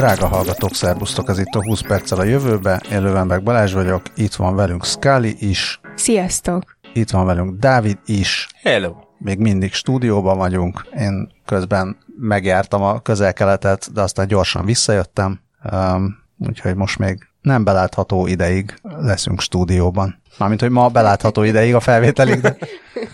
Drága hallgatók, szervusztok, ez itt a 20 perccel a jövőbe. Én Lövenberg Balázs vagyok, itt van velünk Scully is. Sziasztok! Itt van velünk Dávid is. Hello! Még mindig stúdióban vagyunk. Én közben megjártam a közel-keletet, de aztán gyorsan visszajöttem. Um, úgyhogy most még nem belátható ideig leszünk stúdióban. Mármint, hogy ma belátható ideig a felvételig, de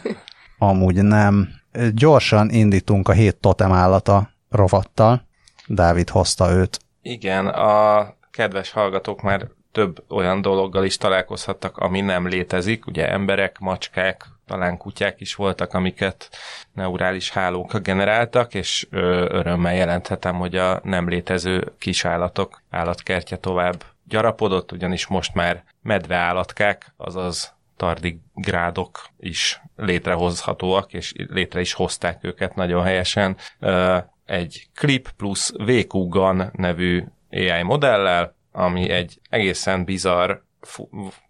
amúgy nem. Gyorsan indítunk a hét totem állata rovattal. Dávid hozta őt. Igen, a kedves hallgatók már több olyan dologgal is találkozhattak, ami nem létezik. Ugye emberek, macskák, talán kutyák is voltak, amiket neurális hálók generáltak, és örömmel jelenthetem, hogy a nem létező kisállatok állatkertje tovább gyarapodott, ugyanis most már medveállatkák, azaz tardigrádok is létrehozhatóak, és létre is hozták őket nagyon helyesen egy Clip plus VQ Gun nevű AI modellel, ami egy egészen bizarr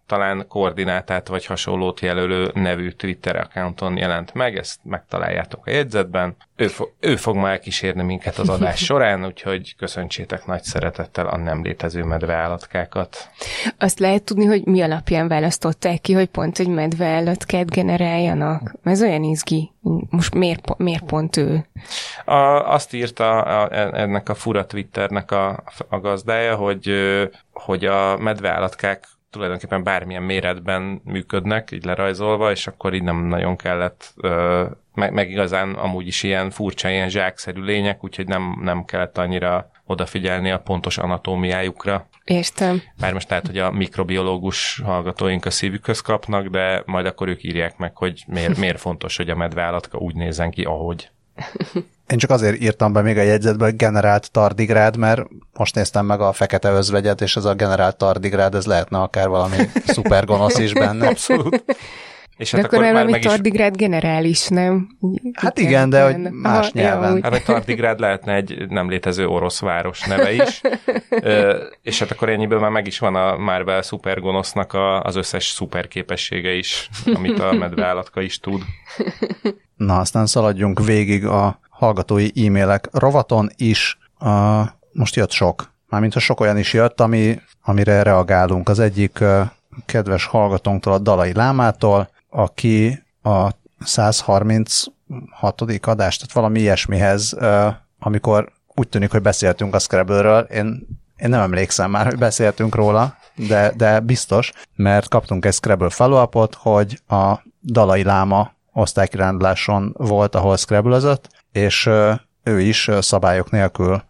talán koordinátát vagy hasonlót jelölő nevű Twitter accounton jelent meg, ezt megtaláljátok a jegyzetben. Ő, fog, ő fog már elkísérni minket az adás során, úgyhogy köszöntsétek nagy szeretettel a nem létező medveállatkákat. Azt lehet tudni, hogy mi alapján választották ki, hogy pont egy medveállatkát generáljanak? Ez olyan izgi. Most miért, miért pont ő? A, azt írta a, ennek a fura Twitternek a, a gazdája, hogy, hogy a medveállatkák tulajdonképpen bármilyen méretben működnek, így lerajzolva, és akkor így nem nagyon kellett, meg, meg igazán amúgy is ilyen furcsa, ilyen zsákszerű lények, úgyhogy nem, nem kellett annyira odafigyelni a pontos anatómiájukra. Értem. Bár most lehet, hogy a mikrobiológus hallgatóink a szívükhöz kapnak, de majd akkor ők írják meg, hogy miért, miért fontos, hogy a medveállatka úgy nézzen ki, ahogy. Én csak azért írtam be még a jegyzetbe, hogy generált tardigrád, mert most néztem meg a fekete özvegyet, és ez a generált tardigrád, ez lehetne akár valami szuper gonosz is benne. Abszolút. És hát de akkor, akkor valami meg tardigrád is... generális, nem? Hát igen, igen de hogy más Aha, nyelven. Ja, hát a tardigrád lehetne egy nem létező orosz város neve is. Ö, és hát akkor ennyiből már meg is van a Marvel szupergonosznak a, az összes szuper képessége is, amit a medveállatka is tud. Na, aztán szaladjunk végig a hallgatói e-mailek rovaton is. Uh, most jött sok. Mármint ha sok olyan is jött, ami, amire reagálunk. Az egyik uh, kedves hallgatónktól, a Dalai Lámától, aki a 136. adást, tehát valami ilyesmihez, uh, amikor úgy tűnik, hogy beszéltünk a Scrabble-ről, én, én nem emlékszem már, hogy beszéltünk róla, de, de biztos, mert kaptunk egy Scrabble follow hogy a Dalai Láma osztálykiránduláson volt, ahol scrabble és ő is szabályok nélkül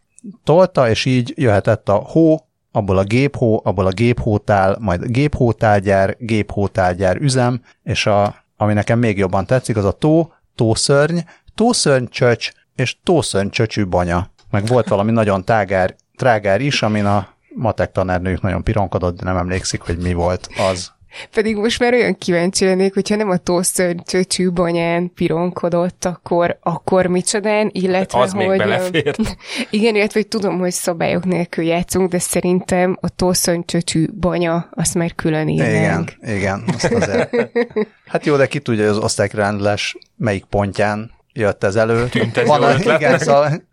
tolta, és így jöhetett a hó, abból a géphó, abból a géphótál, majd géphótálgyár, géphótálgyár üzem, és a, ami nekem még jobban tetszik, az a tó, tószörny, tószörny csöcs, és tószörny csöcsű banya. Meg volt valami nagyon tágár, trágár is, amin a matek tanárnőjük nagyon pironkodott, de nem emlékszik, hogy mi volt az. Pedig most már olyan kíváncsi lennék, hogyha nem a tószörcsöcsű banyán pironkodott, akkor, akkor micsodán, illetve Az hogy... még belefért. Igen, illetve hogy tudom, hogy szabályok nélkül játszunk, de szerintem a tószörcsöcsű banya, azt már külön írnánk. Igen, igen, azt azért. Hát jó, de ki tudja, hogy az osztálykiránduláás melyik pontján jött ez elő. Van, a, igen, szóval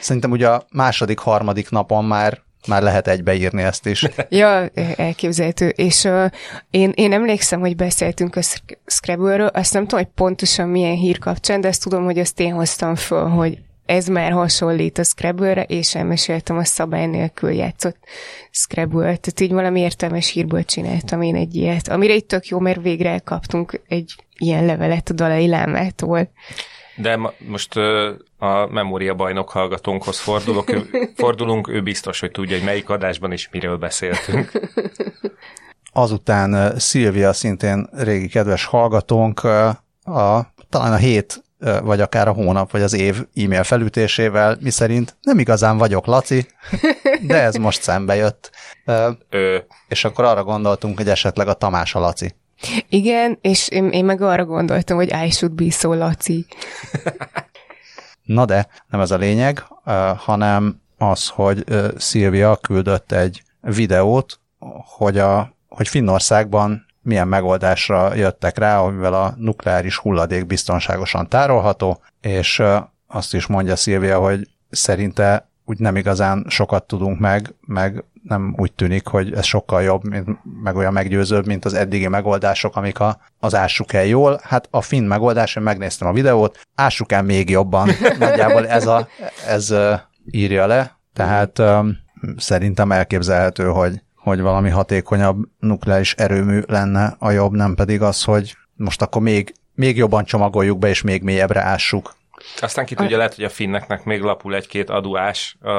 szerintem ugye a második, harmadik napon már már lehet egybeírni ezt is. ja, elképzelhető. És uh, én, én emlékszem, hogy beszéltünk a Scrabble-ről, azt nem tudom, hogy pontosan milyen hír kapcsán, de azt tudom, hogy azt én hoztam föl, hogy ez már hasonlít a Scrabble-re, és elmeséltem a szabály nélkül játszott Scrabble. Tehát így valami értelmes hírből csináltam én egy ilyet, amire itt tök jó, mert végre kaptunk egy ilyen levelet a Dalai Lámától. De ma, most a memória bajnok hallgatónkhoz fordulok, ő, fordulunk, ő biztos, hogy tudja, hogy melyik adásban és miről beszéltünk. Azután Szilvia, szintén régi kedves hallgatónk, a, talán a hét vagy akár a hónap, vagy az év e-mail felütésével, miszerint nem igazán vagyok Laci, de ez most szembe jött. Ö. És akkor arra gondoltunk, hogy esetleg a Tamás a Laci. Igen, és én, én meg arra gondoltam, hogy I should be so Laci. Na de, nem ez a lényeg, hanem az, hogy Szilvia küldött egy videót, hogy, a, hogy Finnországban milyen megoldásra jöttek rá, amivel a nukleáris hulladék biztonságosan tárolható, és azt is mondja Szilvia, hogy szerinte úgy nem igazán sokat tudunk meg, meg nem úgy tűnik, hogy ez sokkal jobb, mint, meg olyan meggyőzőbb, mint az eddigi megoldások, amik a, az ássuk el jól. Hát a finn megoldás, én megnéztem a videót, ássuk el még jobban. Nagyjából ez, a, ez írja le, tehát um, szerintem elképzelhető, hogy, hogy valami hatékonyabb nukleáris erőmű lenne a jobb, nem pedig az, hogy most akkor még, még jobban csomagoljuk be, és még mélyebbre ássuk. Aztán ki tudja, lehet, hogy a finneknek még lapul egy-két aduás a,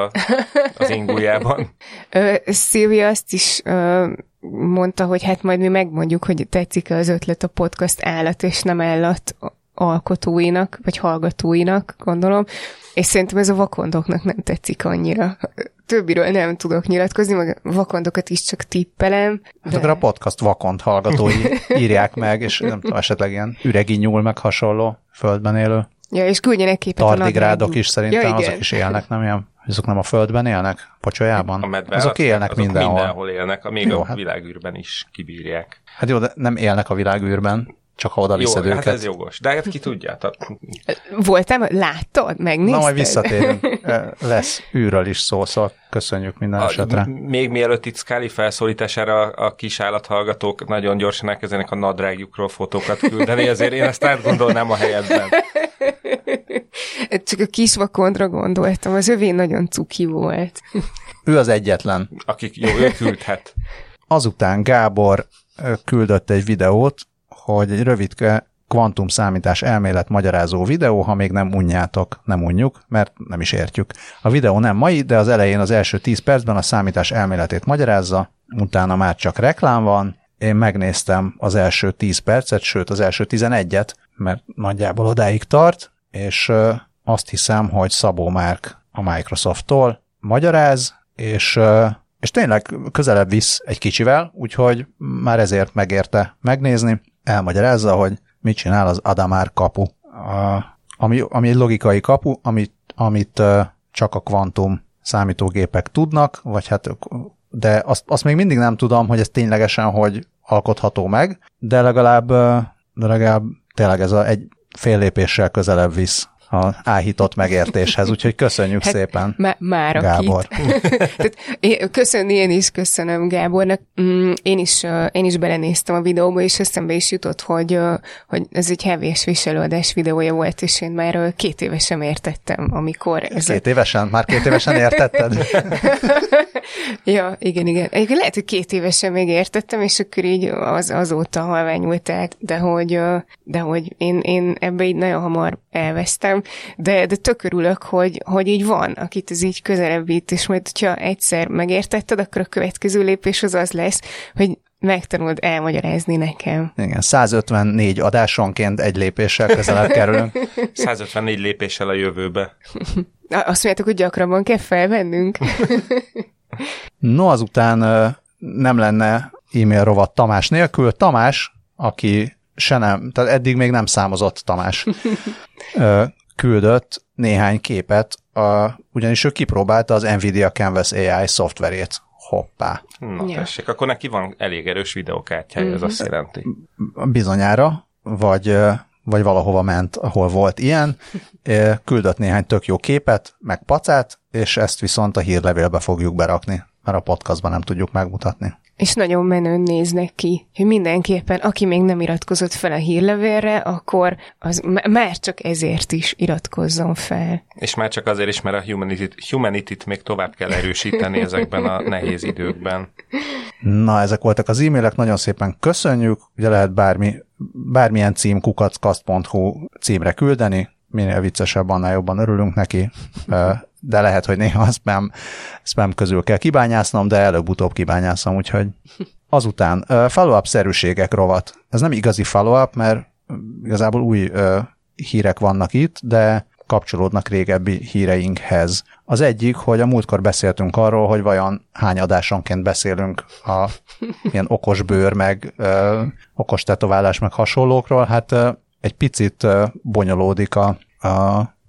az ingújában. Szilvia azt is ö, mondta, hogy hát majd mi megmondjuk, hogy tetszik-e az ötlet a podcast állat és nem állat alkotóinak, vagy hallgatóinak, gondolom, és szerintem ez a vakondoknak nem tetszik annyira. Többiről nem tudok nyilatkozni, meg vakondokat is csak tippelem. De... Hát a podcast vakond hallgatói írják meg, és nem tudom, esetleg ilyen üregi nyúl meg hasonló földben élő. Ja, és küldjenek képet Tardigrádok is szerintem, ja, azok is élnek, nem ilyen? Azok nem a földben élnek? Pocsolyában? A medve, azok élnek azok mindenhol. mindenhol élnek, még jó, a hát... világűrben is kibírják. Hát jó, de nem élnek a világűrben, csak ha oda viszed Jó, hát őket. hát ez jogos. De hát ki tudja. Voltam, láttad? Megnézted? Na, majd visszatérünk. Lesz űrről is szó, szóval köszönjük minden a, esetre. Még mielőtt itt Scully felszólítására a kis állathallgatók nagyon gyorsan elkezdenek a nadrágjukról fotókat küldeni, ezért én ezt átgondolnám a helyedben. Csak a kis vakondra gondoltam, az övé nagyon cuki volt. Ő az egyetlen. Akik jó, ő küldhet. Azután Gábor küldött egy videót, hogy egy rövidke kvantum számítás elmélet magyarázó videó, ha még nem unjátok, nem unjuk, mert nem is értjük. A videó nem mai, de az elején az első 10 percben a számítás elméletét magyarázza, utána már csak reklám van, én megnéztem az első 10 percet, sőt az első 11-et, mert nagyjából odáig tart, és azt hiszem, hogy Szabó Márk a Microsoft-tól magyaráz, és, és tényleg közelebb visz egy kicsivel, úgyhogy már ezért megérte megnézni. Elmagyarázza, hogy mit csinál az Adamár kapu, ami, ami egy logikai kapu, amit, amit csak a kvantum számítógépek tudnak, vagy hát, de azt, azt még mindig nem tudom, hogy ez ténylegesen hogy alkotható meg, de legalább, de legalább tényleg ez a egy fél lépéssel közelebb visz a áhított megértéshez, úgyhogy köszönjük hát, szépen, má- már Gábor. én, köszönni én is köszönöm Gábornak. Mm, én is, én is belenéztem a videóba, és eszembe is jutott, hogy, hogy ez egy hevés viselődés videója volt, és én már két évesen értettem, amikor... Ez két évesen? Már két évesen értetted? ja, igen, igen. Egyébként lehet, hogy két évesen még értettem, és akkor így az, azóta halványult át, de hogy, de hogy én, én ebbe így nagyon hamar elvesztem, de, de tök örülök, hogy, hogy így van, akit ez így közelebb vitt, és majd, hogyha egyszer megértetted, akkor a következő lépés az az lesz, hogy megtanuld elmagyarázni nekem. Igen, 154 adásonként egy lépéssel közelebb kerülünk. 154 lépéssel a jövőbe. Azt mondjátok, hogy gyakrabban kell felvennünk? no, azután nem lenne e-mail rovat Tamás nélkül. Tamás, aki se nem, tehát eddig még nem számozott Tamás küldött néhány képet, a, ugyanis ő kipróbálta az Nvidia Canvas AI szoftverét. Hoppá. Na ja. tessék, akkor neki van elég erős videókártyája, mm-hmm. ez azt mhm. jelenti. Bizonyára, vagy, vagy valahova ment, ahol volt ilyen, küldött néhány tök jó képet, meg pacát, és ezt viszont a hírlevélbe fogjuk berakni, mert a podcastban nem tudjuk megmutatni és nagyon menőn néznek ki, hogy mindenképpen, aki még nem iratkozott fel a hírlevélre, akkor az már csak ezért is iratkozzon fel. És már csak azért is, mert a humanity-t, humanity még tovább kell erősíteni ezekben a nehéz időkben. Na, ezek voltak az e-mailek, nagyon szépen köszönjük, ugye lehet bármi, bármilyen cím kukackast.hu címre küldeni, minél viccesebb, annál jobban örülünk neki de lehet, hogy néha a spam, spam közül kell kibányásznom, de előbb-utóbb kibányászom, úgyhogy azután follow-up szerűségek rovat. Ez nem igazi follow-up, mert igazából új hírek vannak itt, de kapcsolódnak régebbi híreinkhez. Az egyik, hogy a múltkor beszéltünk arról, hogy vajon hány adásonként beszélünk a ilyen okos bőr, meg ö, okos tetoválás, meg hasonlókról. Hát ö, egy picit bonyolódik a, a,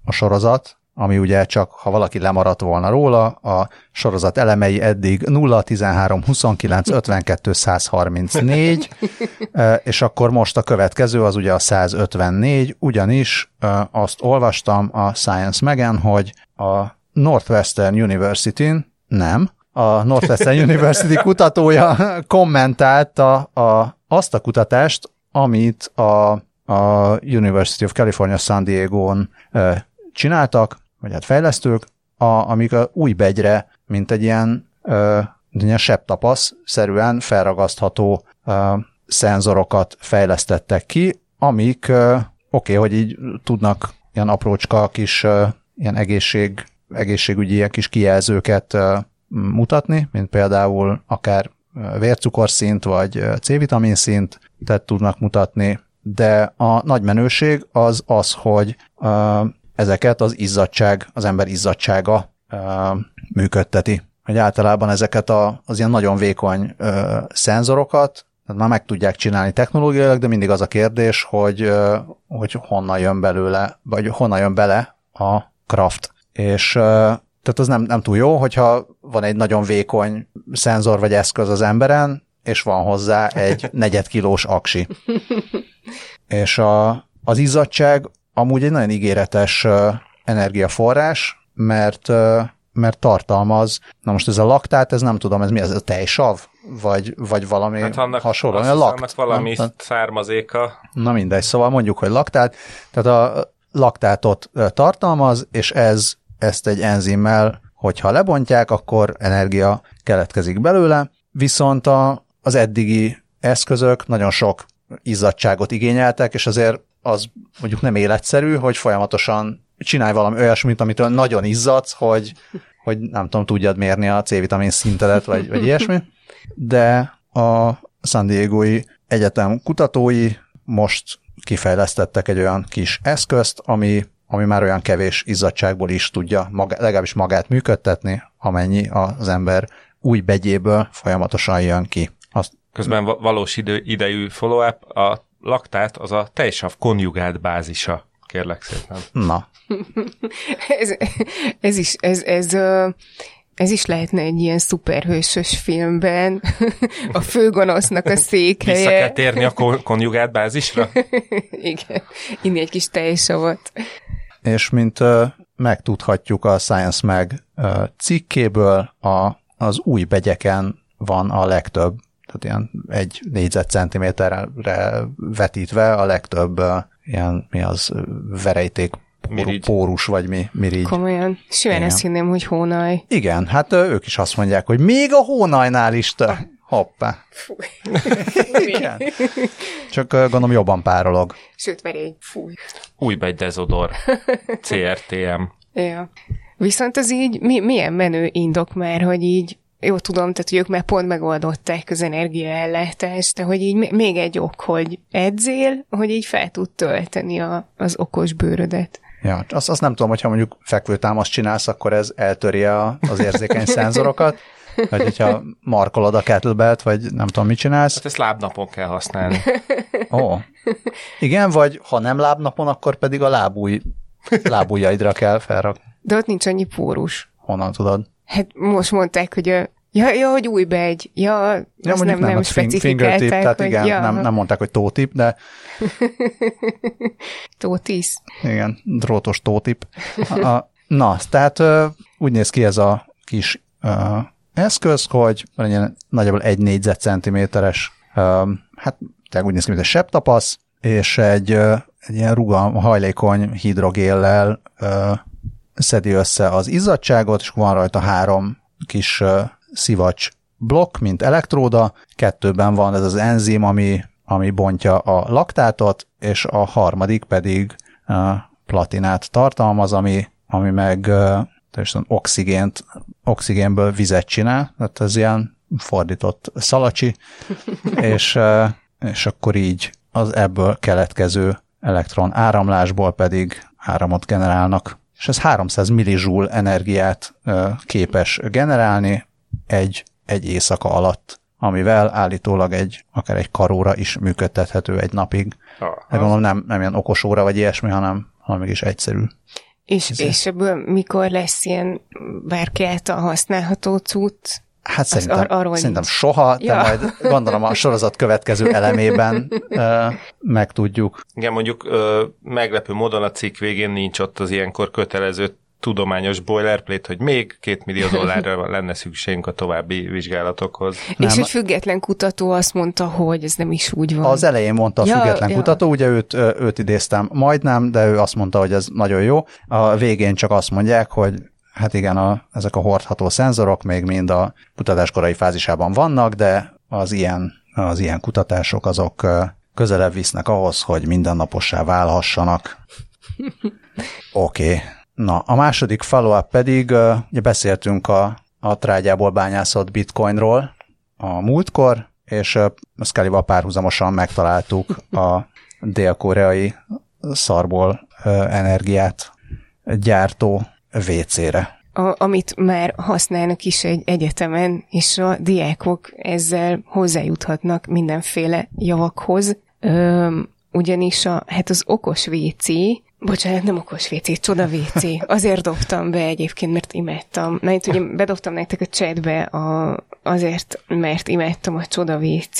a sorozat, ami ugye csak, ha valaki lemaradt volna róla, a sorozat elemei eddig 0, 13, 29, 52, 134, és akkor most a következő az ugye a 154, ugyanis azt olvastam a Science Megen, hogy a Northwestern University-n, nem, a Northwestern University kutatója kommentálta a, azt a kutatást, amit a, a University of California San Diego-n csináltak, vagy hát fejlesztők, a, amik a új begyre, mint egy ilyen, e, ilyen septapasz szerűen felragasztható szenzorokat fejlesztettek ki, amik oké, okay, hogy így tudnak ilyen aprócska kis ilyen egészség, egészségügyi ilyen kis kijelzőket mutatni, mint például akár vércukorszint vagy C-vitamin szint, tehát tudnak mutatni, de a nagy menőség az az, hogy ezeket az izzadság, az ember izzadsága működteti. Hogy általában ezeket a, az ilyen nagyon vékony szenzorokat tehát már meg tudják csinálni technológiailag, de mindig az a kérdés, hogy, hogy honnan jön belőle, vagy honnan jön bele a craft. És tehát az nem, nem túl jó, hogyha van egy nagyon vékony szenzor vagy eszköz az emberen, és van hozzá egy negyedkilós aksi. és a, az izzadság amúgy egy nagyon ígéretes energiaforrás, mert mert tartalmaz, na most ez a laktát, ez nem tudom, ez mi, ez a tejsav? Vagy, vagy valami hát annak, hasonló? Azt lakt, annak valami nem? származéka. Na mindegy, szóval mondjuk, hogy laktát, tehát a laktátot tartalmaz, és ez ezt egy enzimmel, hogyha lebontják, akkor energia keletkezik belőle, viszont a, az eddigi eszközök nagyon sok izzadságot igényeltek, és azért az mondjuk nem életszerű, hogy folyamatosan csinálj valami olyasmit, amitől nagyon izzadsz, hogy, hogy nem tudom, tudjad mérni a C-vitamin szintedet, vagy, vagy ilyesmi. De a San Diego-i egyetem kutatói most kifejlesztettek egy olyan kis eszközt, ami, ami már olyan kevés izzadságból is tudja maga, legalábbis magát működtetni, amennyi az ember új begyéből folyamatosan jön ki. Azt... Közben valós idő, idejű follow-up, a laktát az a tejsav konjugált bázisa, kérlek szépen. Na. ez, ez is, ez, ez, ez is lehetne egy ilyen szuperhősös filmben, a főgonosznak a székhelye. Vissza kell térni a konjugált bázisra? Igen, inni egy kis tejsavat. És mint uh, megtudhatjuk a Science Mag uh, cikkéből, a, az új begyeken van a legtöbb tehát ilyen egy négyzetcentiméterre vetítve a legtöbb ilyen, mi az, verejték mirigy. pórus, vagy mi, mirigy. Komolyan. Simán ezt hinném, hogy hónaj. Igen, hát ők is azt mondják, hogy még a hónajnál is te. Hoppá. Fúj. Igen. Csak gondolom jobban párolog. Sőt, verény. Fúj. Új egy dezodor. CRTM. Ja. Viszont az így mi, milyen menő indok már, hogy így jó tudom, tehát hogy ők már pont megoldották az energiaellátást, de hogy így még egy ok, hogy edzél, hogy így fel tud tölteni a, az okos bőrödet. Ja, azt, azt nem tudom, hogyha mondjuk fekvőtámaszt csinálsz, akkor ez eltöri a, az érzékeny szenzorokat, vagy hogyha markolod a kettlebelt, vagy nem tudom, mit csinálsz. Hát ezt lábnapon kell használni. Ó. Igen, vagy ha nem lábnapon, akkor pedig a lábúj, lábújaidra kell felrakni. De ott nincs annyi pórus. Honnan tudod? Hát most mondták, hogy a Ja, ja, hogy új begy. Ja, ja azt nem, nem, nem specifikálták. tehát hogy, igen, ja. nem, nem mondták, hogy tótip, de... Tótis. Igen, drótos tótip. A, na, tehát úgy néz ki ez a kis uh, eszköz, hogy egy nagyjából egy négyzetcentiméteres, uh, hát tehát úgy néz ki, mint egy septapasz, és egy, uh, egy ilyen rugalm, hajlékony hidrogéllel uh, szedi össze az izzadságot, és van rajta három kis szivacs blokk, mint elektróda, kettőben van ez az enzim, ami, ami bontja a laktátot, és a harmadik pedig platinát tartalmaz, ami, ami meg teljesen oxigént, oxigénből vizet csinál, tehát ez ilyen fordított szalacsi, és, és akkor így az ebből keletkező elektron áramlásból pedig áramot generálnak. És ez 300 millijoule energiát képes generálni, egy, egy éjszaka alatt, amivel állítólag egy, akár egy karóra is működtethető egy napig. Ah, De gondolom nem, nem ilyen okos óra vagy ilyesmi, hanem, hanem mégis egyszerű. És, és ebből mikor lesz ilyen bárki által használható cucc? Hát szerintem, ar- szerintem soha, de ja. majd gondolom a sorozat következő elemében ö, megtudjuk. Igen, mondjuk ö, meglepő módon a cikk végén nincs ott az ilyenkor kötelező tudományos boilerplate, hogy még két millió dollárra lenne szükségünk a további vizsgálatokhoz. Nem. És egy független kutató azt mondta, hogy ez nem is úgy van. Az elején mondta a ja, független ja. kutató, ugye őt, őt idéztem majdnem, de ő azt mondta, hogy ez nagyon jó. A végén csak azt mondják, hogy hát igen, a, ezek a hordható szenzorok még mind a kutatás korai fázisában vannak, de az ilyen, az ilyen kutatások azok közelebb visznek ahhoz, hogy mindennapossá válhassanak. Oké. Okay. Na, a második follow-up pedig, ugye beszéltünk a, a trágyából bányászott bitcoinról a múltkor, és Scully-val párhuzamosan megtaláltuk a dél-koreai szarból energiát gyártó WC-re. A, amit már használnak is egy egyetemen, és a diákok ezzel hozzájuthatnak mindenféle javakhoz, Ö, ugyanis a, hát az okos WC, Bocsánat, nem okos WC, csoda WC. Azért dobtam be egyébként, mert imádtam. Na, itt ugye bedobtam nektek a chatbe a, azért, mert imádtam a csoda WC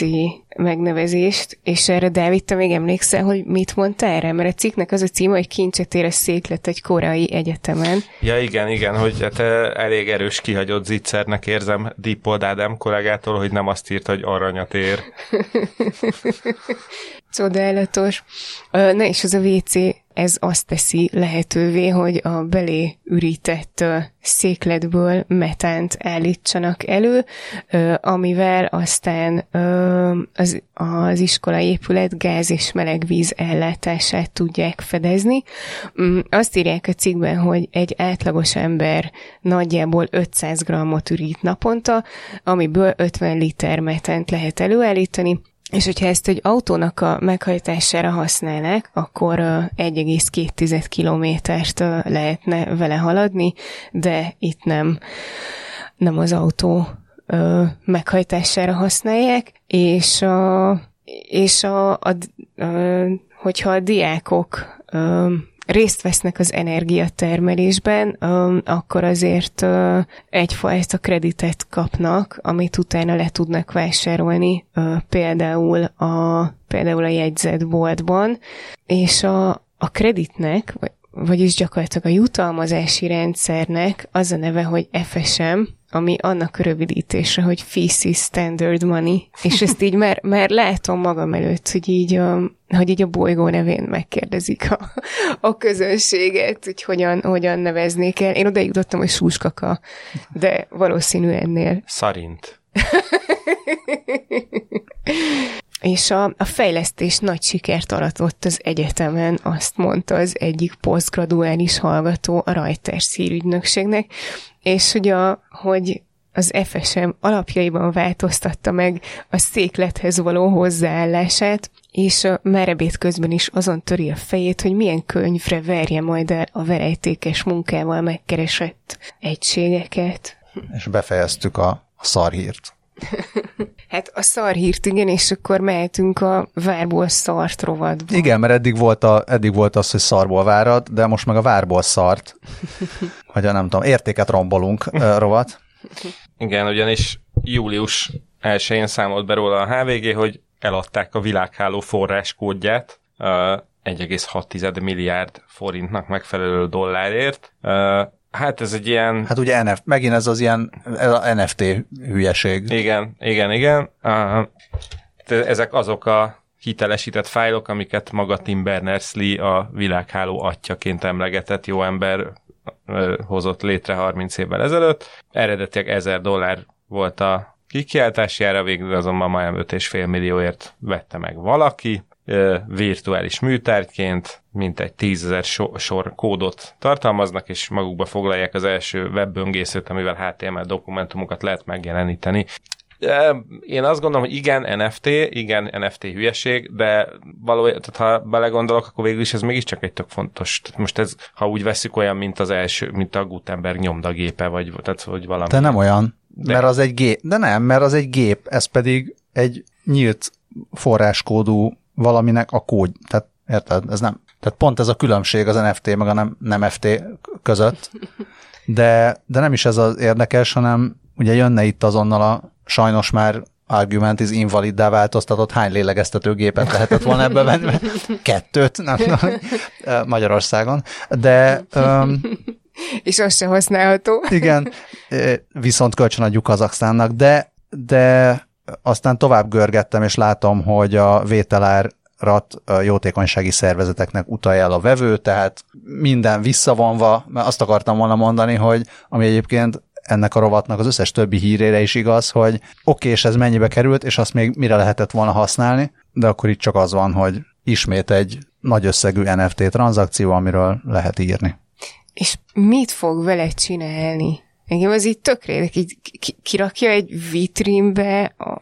megnevezést, és erre Dávid, te még emlékszel, hogy mit mondta erre? Mert a cikknek az a címe, hogy kincset ér a széklet egy koreai egyetemen. Ja, igen, igen, hogy hát elég erős kihagyott zicsernek érzem Deepold Ádám kollégától, hogy nem azt írt, hogy aranyat ér. Csodálatos. Na és az a WC ez azt teszi lehetővé, hogy a belé ürített székletből metánt állítsanak elő, amivel aztán az, az iskolai épület gáz és melegvíz ellátását tudják fedezni. Mm, azt írják a cikkben, hogy egy átlagos ember nagyjából 500 grammot ürít naponta, amiből 50 liter metánt lehet előállítani, és hogyha ezt egy autónak a meghajtására használnák, akkor 1,2 kilométert lehetne vele haladni, de itt nem, nem az autó meghajtására használják, és a, és a, a, a hogyha a diákok részt vesznek az energiatermelésben, akkor azért egyfajta kreditet kapnak, amit utána le tudnak vásárolni például a, például a jegyzetboltban, és a, a kreditnek, vagyis gyakorlatilag a jutalmazási rendszernek az a neve, hogy FSM, ami annak rövidítése, hogy Feces Standard Money, és ezt így már, már látom magam előtt, hogy így, a, hogy így a bolygó nevén megkérdezik a, a közönséget, hogy hogyan, hogyan neveznék el. Én oda jutottam, hogy súskaka, de valószínű ennél. Szarint. és a, a fejlesztés nagy sikert aratott az egyetemen, azt mondta az egyik posztgraduális hallgató a Reuters szírügynökségnek, és hogy, a, hogy az FSM alapjaiban változtatta meg a széklethez való hozzáállását, és a merebét közben is azon töri a fejét, hogy milyen könyvre verje majd el a verejtékes munkával megkeresett egységeket. És befejeztük a szarhírt. hát a szarhírt, igen, és akkor mehetünk a várból szart rovadba. Igen, mert eddig volt, a, eddig volt az, hogy szarból várad, de most meg a várból szart, vagy a nem tudom, értéket rombolunk rovat. Igen, ugyanis július 1-én számolt be róla a HVG, hogy eladták a világháló forráskódját 1,6 milliárd forintnak megfelelő dollárért. Hát ez egy ilyen... Hát ugye NF, megint ez az ilyen ez a NFT hülyeség. Igen, igen, igen. Uh, ezek azok a hitelesített fájlok, amiket maga Tim Berners-Lee a világháló atyaként emlegetett jó ember hozott létre 30 évvel ezelőtt. Eredetileg 1000 dollár volt a kikiáltási ára, végül azonban majdnem 5,5 millióért vette meg valaki, virtuális műtárgyként, mint egy tízezer sor, sor kódot tartalmaznak, és magukba foglalják az első webböngészőt, amivel HTML dokumentumokat lehet megjeleníteni. Én azt gondolom, hogy igen, NFT, igen, NFT hülyeség, de valójában, tehát ha belegondolok, akkor végül is ez mégiscsak egy tök fontos. Most ez, ha úgy veszük olyan, mint az első, mint a Gutenberg nyomdagépe, vagy tehát, hogy valami. De nem olyan, de. mert az egy gép. De nem, mert az egy gép, ez pedig egy nyílt forráskódú valaminek a kód. Tehát érted? Ez nem. Tehát pont ez a különbség az NFT meg a nem, nem FT között. De, de nem is ez az érdekes, hanem ugye jönne itt azonnal a sajnos már argument is invaliddá változtatott, hány lélegeztetőgépet lehetett volna ebbe venni? Kettőt, nem, nem, Magyarországon. De um, És az se használható. Igen, viszont kölcsönadjuk Kazaksztánnak, de, de aztán tovább görgettem, és látom, hogy a vételár rat jótékonysági szervezeteknek utalja el a vevő, tehát minden visszavonva, mert azt akartam volna mondani, hogy ami egyébként ennek a rovatnak az összes többi hírére is igaz, hogy oké, okay, és ez mennyibe került, és azt még mire lehetett volna használni, de akkor itt csak az van, hogy ismét egy nagy összegű NFT tranzakció, amiről lehet írni. És mit fog vele csinálni? Engem az így tökre így kirakja egy vitrínbe a,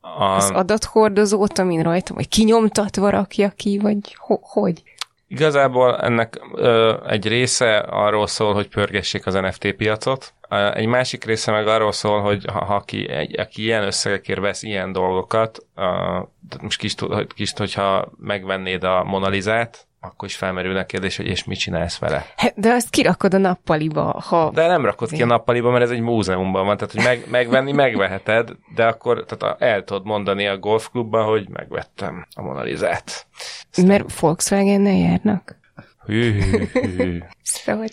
a... az adathordozót, amin rajta, vagy kinyomtatva rakja ki, vagy ho- hogy? Igazából ennek ö, egy része arról szól, hogy pörgessék az NFT piacot, egy másik része meg arról szól, hogy ha, ha aki, egy, aki ilyen összegekért vesz ilyen dolgokat, uh, most kis, kis, hogyha megvennéd a Monalizát, akkor is felmerül a kérdés, hogy és mit csinálsz vele. De azt kirakod a nappaliba, ha... De nem rakod ki a nappaliba, mert ez egy múzeumban van, tehát hogy meg, megvenni megveheted, de akkor tehát el tudod mondani a golfklubban, hogy megvettem a Monalizát. Aztán... Mert Volkswagen-nel járnak. Hű, hű, hű. Szóval...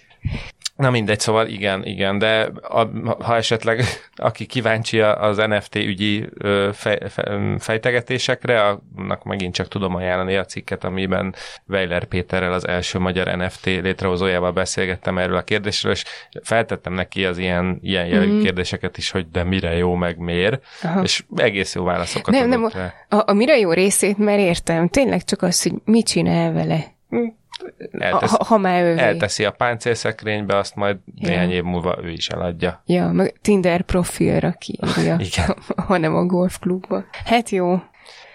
Na mindegy, szóval igen, igen, de a, ha esetleg aki kíváncsi az NFT ügyi fej, fejtegetésekre, annak megint csak tudom ajánlani a cikket, amiben Weiler Péterrel az első magyar NFT létrehozójával beszélgettem erről a kérdésről, és feltettem neki az ilyen, ilyen jellegű mm-hmm. kérdéseket is, hogy de mire jó, meg miért, Aha. és egész jó válaszokat nem, nem, a, a mire jó részét már értem, tényleg csak az, hogy mit csinál vele. Hm eltesz, ha, ha már ő elteszi a páncélszekrénybe, azt majd ja. néhány év múlva ő is eladja. Ja, meg Tinder profilra kiírja, Igen. hanem a golfklubba. Hát jó.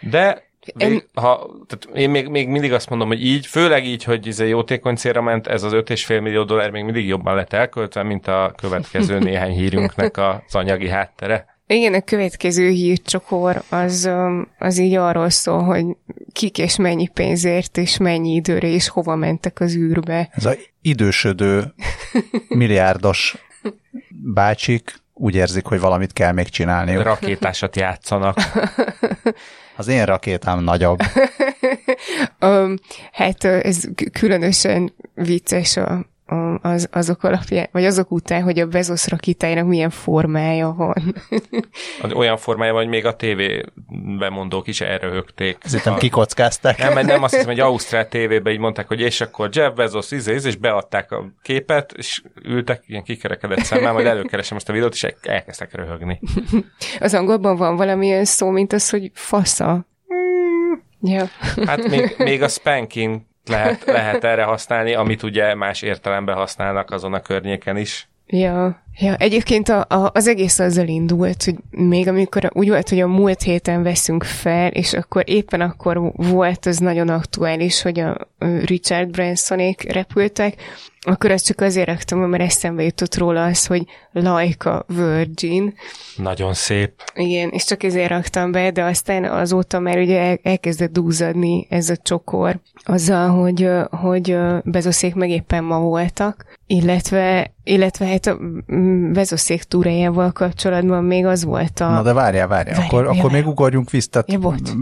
De Vég, ha, tehát én még, még mindig azt mondom, hogy így, főleg így, hogy ez egy jótékony célra ment, ez az 5,5 millió dollár még mindig jobban lett elköltve, mint a következő néhány hírünknek az anyagi háttere. Igen, a következő hírcsokor az, az így arról szól, hogy kik és mennyi pénzért, és mennyi időre, és hova mentek az űrbe. Ez a idősödő milliárdos bácsik úgy érzik, hogy valamit kell még csinálni. Rakétásat játszanak. Az én rakétám nagyobb. um, hát ez különösen vicces a, az, azok alapján, vagy azok után, hogy a Bezos rakitájának milyen formája van. Olyan formája van, hogy még a TV bemondók is erre högték. Szerintem kikockázták. Nem, nem, azt hiszem, hogy Ausztrál TV-ben így mondták, hogy és akkor Jeff Bezos izé, izé, és beadták a képet, és ültek ilyen kikerekedett szemmel, majd előkeresem azt a videót, és elkezdtek röhögni. Az angolban van valamilyen szó, mint az, hogy fasza. Mm. Ja. Hát még, még a spanking lehet, lehet erre használni, amit ugye más értelemben használnak azon a környéken is. Ja, ja. egyébként a, a, az egész azzal indult, hogy még amikor úgy volt, hogy a múlt héten veszünk fel, és akkor éppen akkor volt az nagyon aktuális, hogy a Richard Bransonék repültek, akkor ezt csak azért raktam, mert eszembe jutott róla az, hogy Laika Virgin. Nagyon szép. Igen, és csak ezért raktam be, de aztán azóta már ugye elkezdett dúzadni ez a csokor azzal, hogy, hogy bezoszék meg éppen ma voltak, illetve, illetve hát a bezoszék túrájával kapcsolatban még az volt a... Na de várjál, várjál, várjál akkor, akkor még ugorjunk vissza, tehát ja,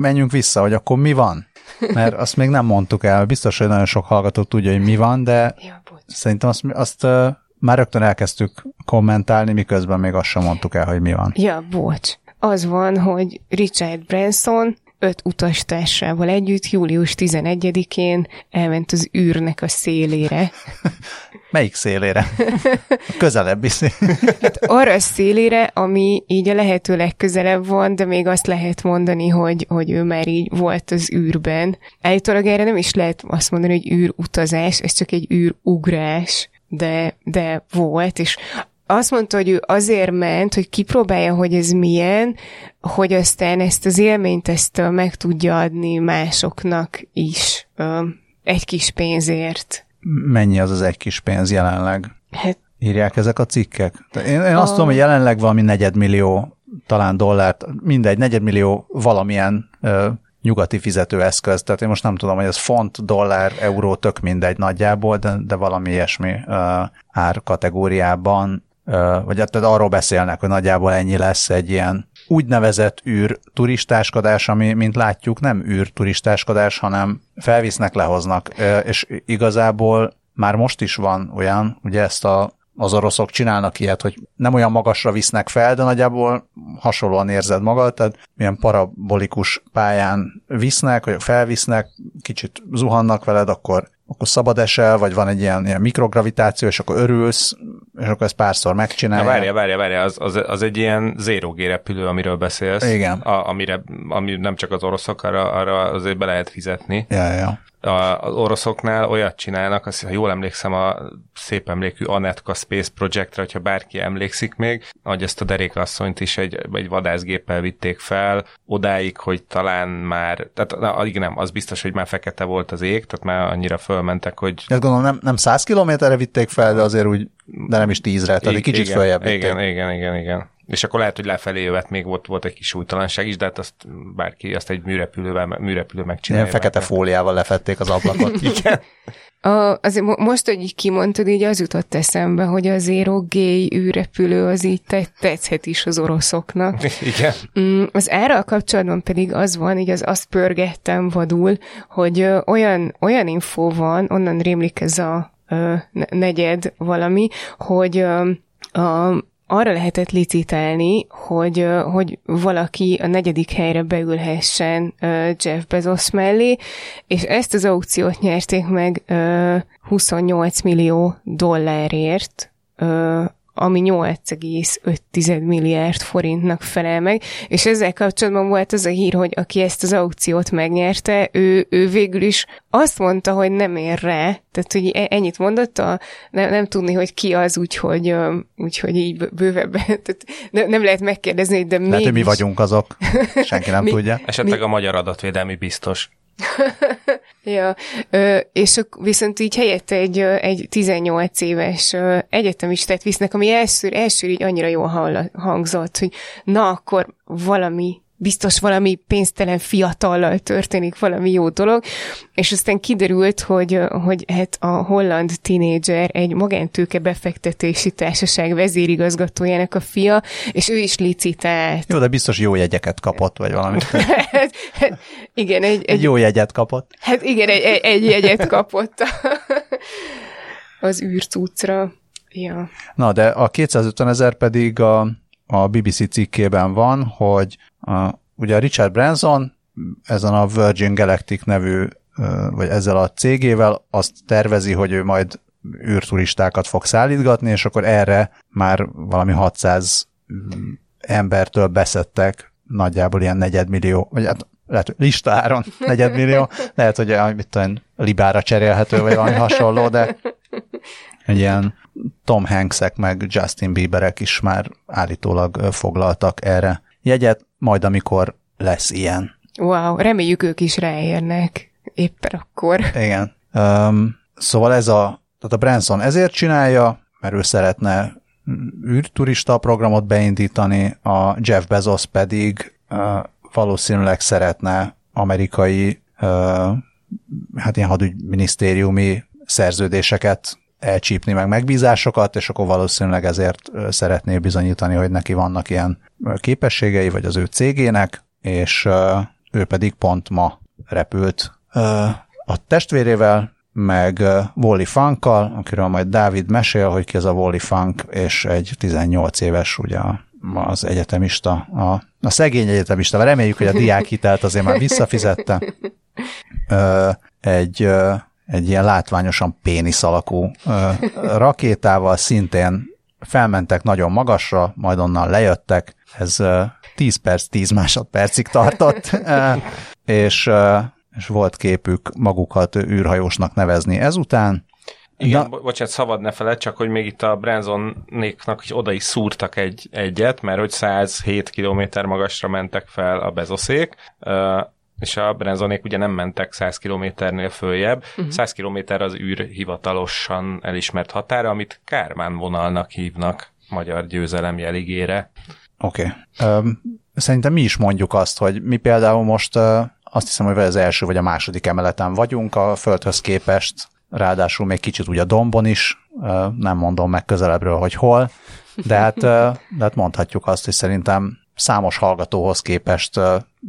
menjünk vissza, hogy akkor mi van? Mert azt még nem mondtuk el, biztos, hogy nagyon sok hallgató tudja, hogy mi van, de ja, szerintem azt, azt már rögtön elkezdtük kommentálni, miközben még azt sem mondtuk el, hogy mi van. Ja, bocs. Az van, hogy Richard Branson öt utastársával együtt július 11-én elment az űrnek a szélére. Melyik szélére? A közelebbi szélére. Hát arra a szélére, ami így a lehető legközelebb van, de még azt lehet mondani, hogy, hogy ő már így volt az űrben. Állítólag erre nem is lehet azt mondani, hogy űrutazás, ez csak egy űrugrás, de, de volt, és azt mondta, hogy ő azért ment, hogy kipróbálja, hogy ez milyen, hogy aztán ezt az élményt ezt meg tudja adni másoknak is egy kis pénzért. Mennyi az az egy kis pénz jelenleg? Hát, Írják ezek a cikkek? Én, én a... azt tudom, hogy jelenleg valami negyedmillió talán dollárt, mindegy, negyedmillió valamilyen ö, nyugati fizetőeszköz, tehát én most nem tudom, hogy ez font, dollár, euró, tök mindegy nagyjából, de, de valami ilyesmi ö, árkategóriában vagy hát arról beszélnek, hogy nagyjából ennyi lesz egy ilyen úgynevezett űr turistáskodás, ami, mint látjuk, nem űr turistáskodás, hanem felvisznek, lehoznak, és igazából már most is van olyan, ugye ezt a az oroszok csinálnak ilyet, hogy nem olyan magasra visznek fel, de nagyjából hasonlóan érzed magad, tehát milyen parabolikus pályán visznek, vagy felvisznek, kicsit zuhannak veled, akkor akkor szabad esel, vagy van egy ilyen, ilyen mikrogravitáció, és akkor örülsz, és akkor ezt párszor megcsinálja. Na várja, várja, várja, az, az, az egy ilyen zero G repülő, amiről beszélsz. Igen. A, amire, ami nem csak az oroszok, arra, arra azért be lehet fizetni. Ja, ja a, az oroszoknál olyat csinálnak, azt, ha jól emlékszem a szép emlékű Anetka Space Projectre, hogyha bárki emlékszik még, hogy ezt a derékasszonyt is egy, egy vadászgéppel vitték fel, odáig, hogy talán már, tehát na, nem, az biztos, hogy már fekete volt az ég, tehát már annyira fölmentek, hogy... Ezt gondolom nem, nem 100 kilométerre vitték fel, de azért úgy, de nem is tízre, tehát egy kicsit igen, följebb vitték. Igen, igen, igen, igen. És akkor lehet, hogy lefelé jövet még volt, volt egy kis súlytalanság is, de hát azt bárki azt egy műrepülővel, műrepülő megcsinálja. Ilyen fekete fóliával lefették az ablakot. Igen. A, azért most, hogy így kimondtad, így az jutott eszembe, hogy az Gay űrrepülő az így tetszhet is az oroszoknak. Igen. Mm, az árral kapcsolatban pedig az van, így az azt pörgettem vadul, hogy ö, olyan, olyan infó van, onnan rémlik ez a ö, negyed valami, hogy ö, a arra lehetett licitálni, hogy, hogy valaki a negyedik helyre beülhessen Jeff Bezos mellé, és ezt az aukciót nyerték meg 28 millió dollárért, ami 8,5 milliárd forintnak felel meg, és ezzel kapcsolatban volt az a hír, hogy aki ezt az aukciót megnyerte, ő, ő végül is azt mondta, hogy nem ér rá, tehát hogy e, ennyit mondott, a, nem, nem tudni, hogy ki az, úgyhogy, úgyhogy így bővebben, tehát nem lehet megkérdezni, de Lehet, hogy mi vagyunk azok, senki nem mi, tudja. Esetleg mi? a magyar adatvédelmi biztos. ja, ö, és viszont így helyette egy, egy 18 éves egyetemistát visznek, ami első, első így annyira jól hangzott, hogy na akkor valami biztos valami pénztelen fiatallal történik valami jó dolog, és aztán kiderült, hogy, hogy hát a holland tinédzser egy magántőke befektetési társaság vezérigazgatójának a fia, és ő is licitált. Jó, de biztos jó jegyeket kapott, vagy valami. hát, hát, igen, egy, egy, egy jó jegyet kapott. Hát igen, egy, egy, egy jegyet kapott az űrcucra. Ja. Na, de a 250 ezer pedig a, a BBC cikkében van, hogy a, ugye Richard Branson ezen a Virgin Galactic nevű, vagy ezzel a cégével azt tervezi, hogy ő majd űrturistákat fog szállítgatni, és akkor erre már valami 600 embertől beszettek nagyjából ilyen negyedmillió, vagy hát lehet, listáron negyedmillió, lehet, hogy mit tudom, libára cserélhető, vagy valami hasonló, de egy ilyen Tom Hanksek meg Justin Bieberek is már állítólag foglaltak erre jegyet, majd amikor lesz ilyen. Wow, reméljük ők is ráérnek éppen akkor. Igen. Um, szóval ez a, tehát a Branson ezért csinálja, mert ő szeretne űrturista programot beindítani, a Jeff Bezos pedig uh, valószínűleg szeretne amerikai uh, hát ilyen hadügyminisztériumi szerződéseket elcsípni, meg megbízásokat, és akkor valószínűleg ezért szeretné bizonyítani, hogy neki vannak ilyen képességei, vagy az ő cégének, és ő pedig pont ma repült a testvérével, meg Wally Funkkal, akiről majd Dávid mesél, hogy ki ez a Wally Funk, és egy 18 éves ugye az egyetemista, a, a szegény egyetemista, reméljük, hogy a diákhitelt azért már visszafizette. Egy egy ilyen látványosan pénisz alakú ö, rakétával szintén felmentek nagyon magasra, majd onnan lejöttek. Ez ö, 10 perc, 10 másodpercig tartott, ö, és, ö, és volt képük magukat űrhajósnak nevezni ezután. Igen, Na, bocsánat, szabad ne feled, csak hogy még itt a Bransonéknak oda is szúrtak egy, egyet, mert hogy 107 km magasra mentek fel a bezoszék, és a Brenzonék ugye nem mentek 100 kilométernél följebb. Uh-huh. 100 kilométer az űr hivatalosan elismert határa, amit Kármán vonalnak hívnak magyar győzelem jeligére. Oké. Okay. Um, szerintem mi is mondjuk azt, hogy mi például most uh, azt hiszem, hogy az első vagy a második emeleten vagyunk a Földhöz képest, ráadásul még kicsit úgy a dombon is, uh, nem mondom meg közelebbről, hogy hol, de hát, uh, de hát mondhatjuk azt, hogy szerintem számos hallgatóhoz képest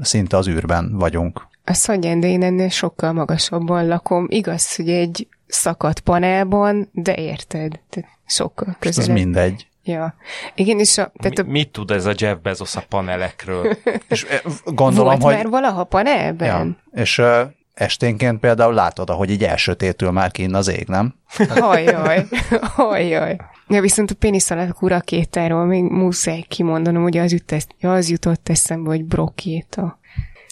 szinte az űrben vagyunk. Azt mondja, de én ennél sokkal magasabban lakom. Igaz, hogy egy szakadt panelban, de érted, tehát sokkal Ez közelebb. mindegy. Ja. Igen, és a, tehát a, Mi, mit tud ez a Jeff Bezos a panelekről? És gondolom, volt hogy... már valaha panelben? Ja, és uh, esténként például látod, ahogy így elsötétül már kinn az ég, nem? Hajjaj, hajjaj. Ja, viszont a pénisz alakú rakétáról még muszáj kimondanom, hogy az, jut, ja, az jutott eszembe, hogy brokéta.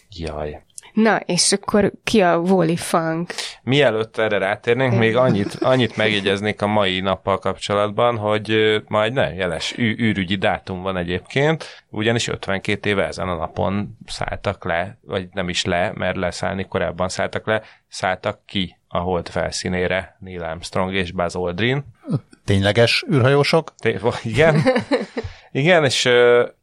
Jaj. Na, és akkor ki a Wally Funk? Mielőtt erre rátérnénk, még annyit, annyit megjegyeznék a mai nappal kapcsolatban, hogy majd ne, jeles ű, űrügyi dátum van egyébként, ugyanis 52 éve ezen a napon szálltak le, vagy nem is le, mert leszállni korábban szálltak le, szálltak ki a hold felszínére Neil Armstrong és Buzz Aldrin. Tényleges űrhajósok? Té- Igen, igen és,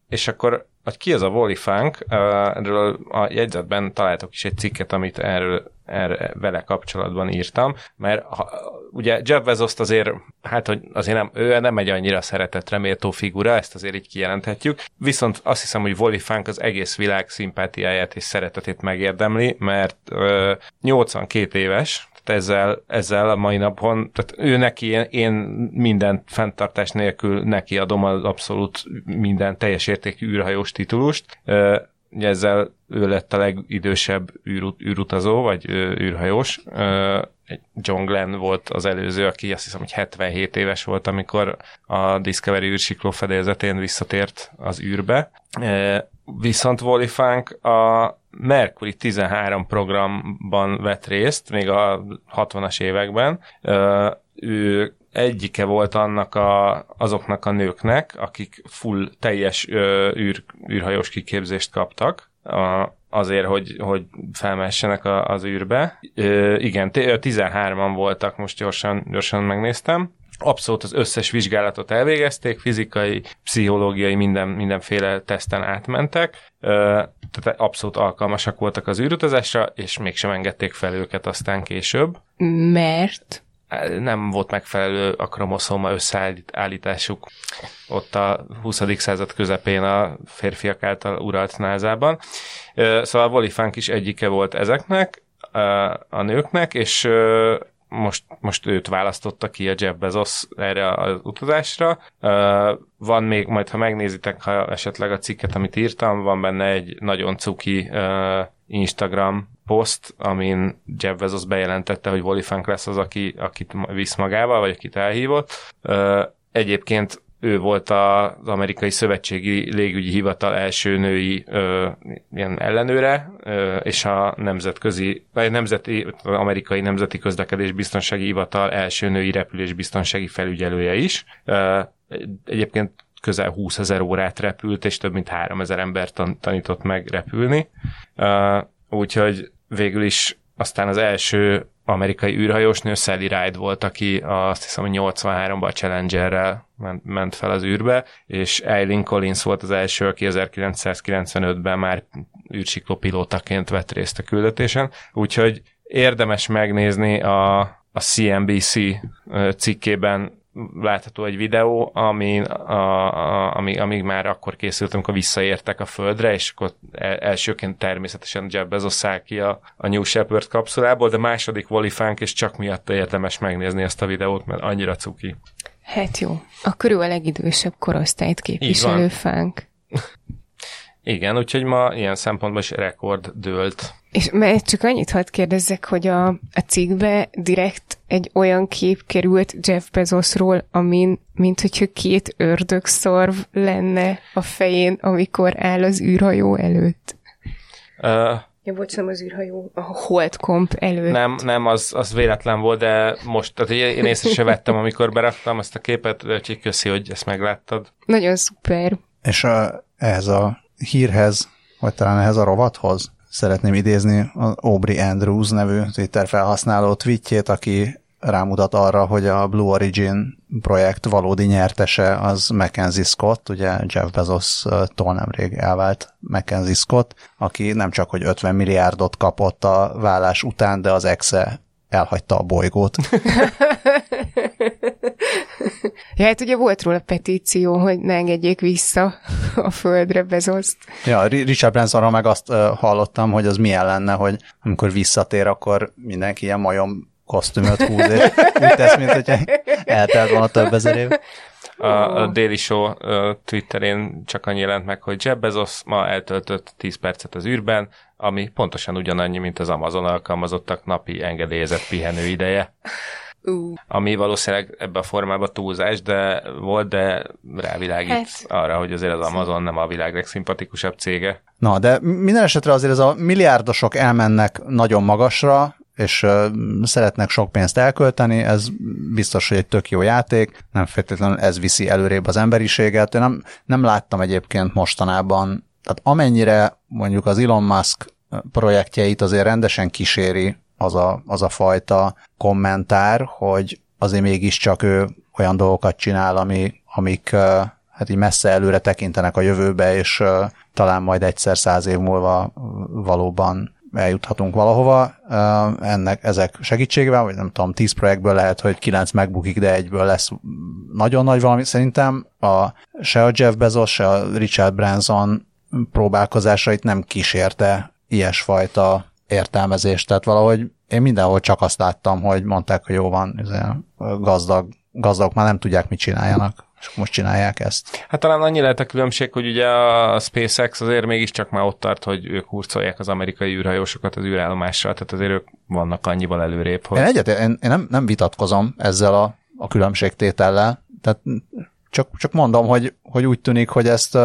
és akkor hogy ki az a Wally Funk, erről a jegyzetben találtok is egy cikket, amit erről, erről vele kapcsolatban írtam, mert ha, ugye Jeff Bezos azért, hát hogy azért nem, ő nem egy annyira szeretett méltó figura, ezt azért így kijelenthetjük, viszont azt hiszem, hogy Wally Funk az egész világ szimpátiáját és szeretetét megérdemli, mert ö, 82 éves, tehát ezzel, ezzel a mai napon, tehát ő neki, én, én minden fenntartás nélkül neki adom az abszolút minden teljes értékű űrhajós titulust. Ezzel ő lett a legidősebb űrut, űrutazó, vagy űrhajós. John Glenn volt az előző, aki azt hiszem, hogy 77 éves volt, amikor a Discovery űrsikló fedélzetén visszatért az űrbe. Viszont Wally Funk a Mercury 13 programban vett részt, még a 60-as években. Ő egyike volt annak a, azoknak a nőknek, akik full teljes ö, űr, űrhajós kiképzést kaptak, azért, hogy, hogy felmessenek az űrbe. Ö, igen, t- 13-an voltak, most gyorsan, gyorsan megnéztem. Abszolút az összes vizsgálatot elvégezték, fizikai, pszichológiai, minden, mindenféle teszten átmentek, tehát abszolút alkalmasak voltak az űrutazásra, és mégsem engedték fel őket aztán később Mert nem volt megfelelő a kromoszóma összeállításuk ott a 20. század közepén a férfiak által uralt názában. Szóval Wally Funk is egyike volt ezeknek, a nőknek, és most, most őt választotta ki a Jeff Bezos erre az utazásra. Van még, majd ha megnézitek, ha esetleg a cikket, amit írtam, van benne egy nagyon cuki Instagram poszt, amin Jeff Bezos bejelentette, hogy Wally Funk lesz az, aki, akit visz magával, vagy akit elhívott. Egyébként ő volt az amerikai szövetségi légügyi hivatal első női ö, ilyen ellenőre, ö, és a nemzetközi, vagy nemzeti, amerikai nemzeti közlekedés biztonsági hivatal első női repülés biztonsági felügyelője is. Ö, egyébként közel 20 ezer órát repült, és több mint 3 ezer ember tan- tanított meg repülni. Ö, úgyhogy végül is aztán az első amerikai űrhajós nő Sally Ride volt, aki azt hiszem, hogy 83-ban a Challengerrel ment, fel az űrbe, és Eileen Collins volt az első, aki 1995-ben már űrsiklópilótaként vett részt a küldetésen, úgyhogy érdemes megnézni a, a CNBC cikkében látható egy videó, ami, a, a, ami, amíg már akkor készült, amikor visszaértek a Földre, és akkor el- elsőként természetesen Jeff Bezos száll ki a, a New Shepard kapszulából, de második Wally Funk, és csak miatt érdemes megnézni ezt a videót, mert annyira cuki. hát jó, akkor ő a legidősebb korosztályt képviselő fánk. Igen, úgyhogy ma ilyen szempontból is rekord dőlt. És mert csak annyit hadd kérdezzek, hogy a, a cikkbe direkt egy olyan kép került Jeff Bezosról, amin, mint hogyha két ördögszorv lenne a fején, amikor áll az űrhajó előtt. Uh, Ja, bocs, nem az űrhajó, a Holdkomp előtt. nem, nem, az, az véletlen volt, de most, tehát én észre se vettem, amikor beraktam ezt a képet, úgyhogy köszi, hogy ezt megláttad. Nagyon szuper. És uh, ehhez a hírhez, vagy talán ehhez a rovathoz szeretném idézni az Aubrey Andrews nevű Twitter felhasználó tweetjét, aki rámutat arra, hogy a Blue Origin projekt valódi nyertese az Mackenzie Scott, ugye Jeff Bezos-tól nemrég elvált Mackenzie Scott, aki nem csak hogy 50 milliárdot kapott a vállás után, de az exe elhagyta a bolygót. Ja, hát ugye volt róla petíció, hogy ne engedjék vissza a földre Bezoszt. Ja, Ri- Richard Bransonról meg azt uh, hallottam, hogy az milyen lenne, hogy amikor visszatér, akkor mindenki ilyen majom kosztümöt húz, és úgy tesz, mint hogyha eltelt volna több ezer év. A, a Daily Show Twitterén csak annyi jelent meg, hogy Jeff Bezos ma eltöltött 10 percet az űrben, ami pontosan ugyanannyi, mint az Amazon alkalmazottak napi engedélyezett pihenő ideje. Ami valószínűleg ebben a formában túlzás, de volt, de rávilágít Hát. arra, hogy azért az Amazon nem a világ legszimpatikusabb cége. Na, de minden esetre azért ez a milliárdosok elmennek nagyon magasra, és ö, szeretnek sok pénzt elkölteni, ez biztos, hogy egy tök jó játék, nem feltétlenül ez viszi előrébb az emberiséget. Én nem, nem láttam egyébként mostanában, tehát amennyire mondjuk az Elon Musk projektjeit azért rendesen kíséri az a, az a fajta kommentár, hogy azért mégiscsak ő olyan dolgokat csinál, ami, amik hát így messze előre tekintenek a jövőbe, és talán majd egyszer száz év múlva valóban eljuthatunk valahova. Ennek ezek segítségével, vagy nem tudom, 10 projektből lehet, hogy 9 megbukik, de egyből lesz nagyon nagy valami. Szerintem a, se a Jeff Bezos, se a Richard Branson próbálkozásait nem kísérte ilyesfajta értelmezést. Tehát valahogy én mindenhol csak azt láttam, hogy mondták, hogy jó van, izé, gazdag, gazdagok már nem tudják, mit csináljanak, és most csinálják ezt. Hát talán annyi lehet a különbség, hogy ugye a SpaceX azért mégiscsak már ott tart, hogy ők hurcolják az amerikai űrhajósokat az űrállomással, tehát azért ők vannak annyival előrébb, hogy Én egyet, én, én nem, nem vitatkozom ezzel a, a különbségtétellel, tehát csak, csak mondom, hogy, hogy úgy tűnik, hogy ezt,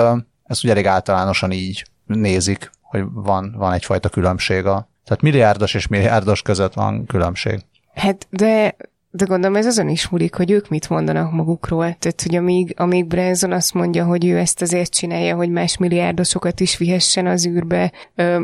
ezt ugye elég általánosan így nézik, hogy van, van egyfajta különbség a, tehát milliárdos és milliárdos között van különbség. Hát, de, de gondolom ez azon is múlik, hogy ők mit mondanak magukról. Tehát, hogy amíg, amíg Branson azt mondja, hogy ő ezt azért csinálja, hogy más milliárdosokat is vihessen az űrbe,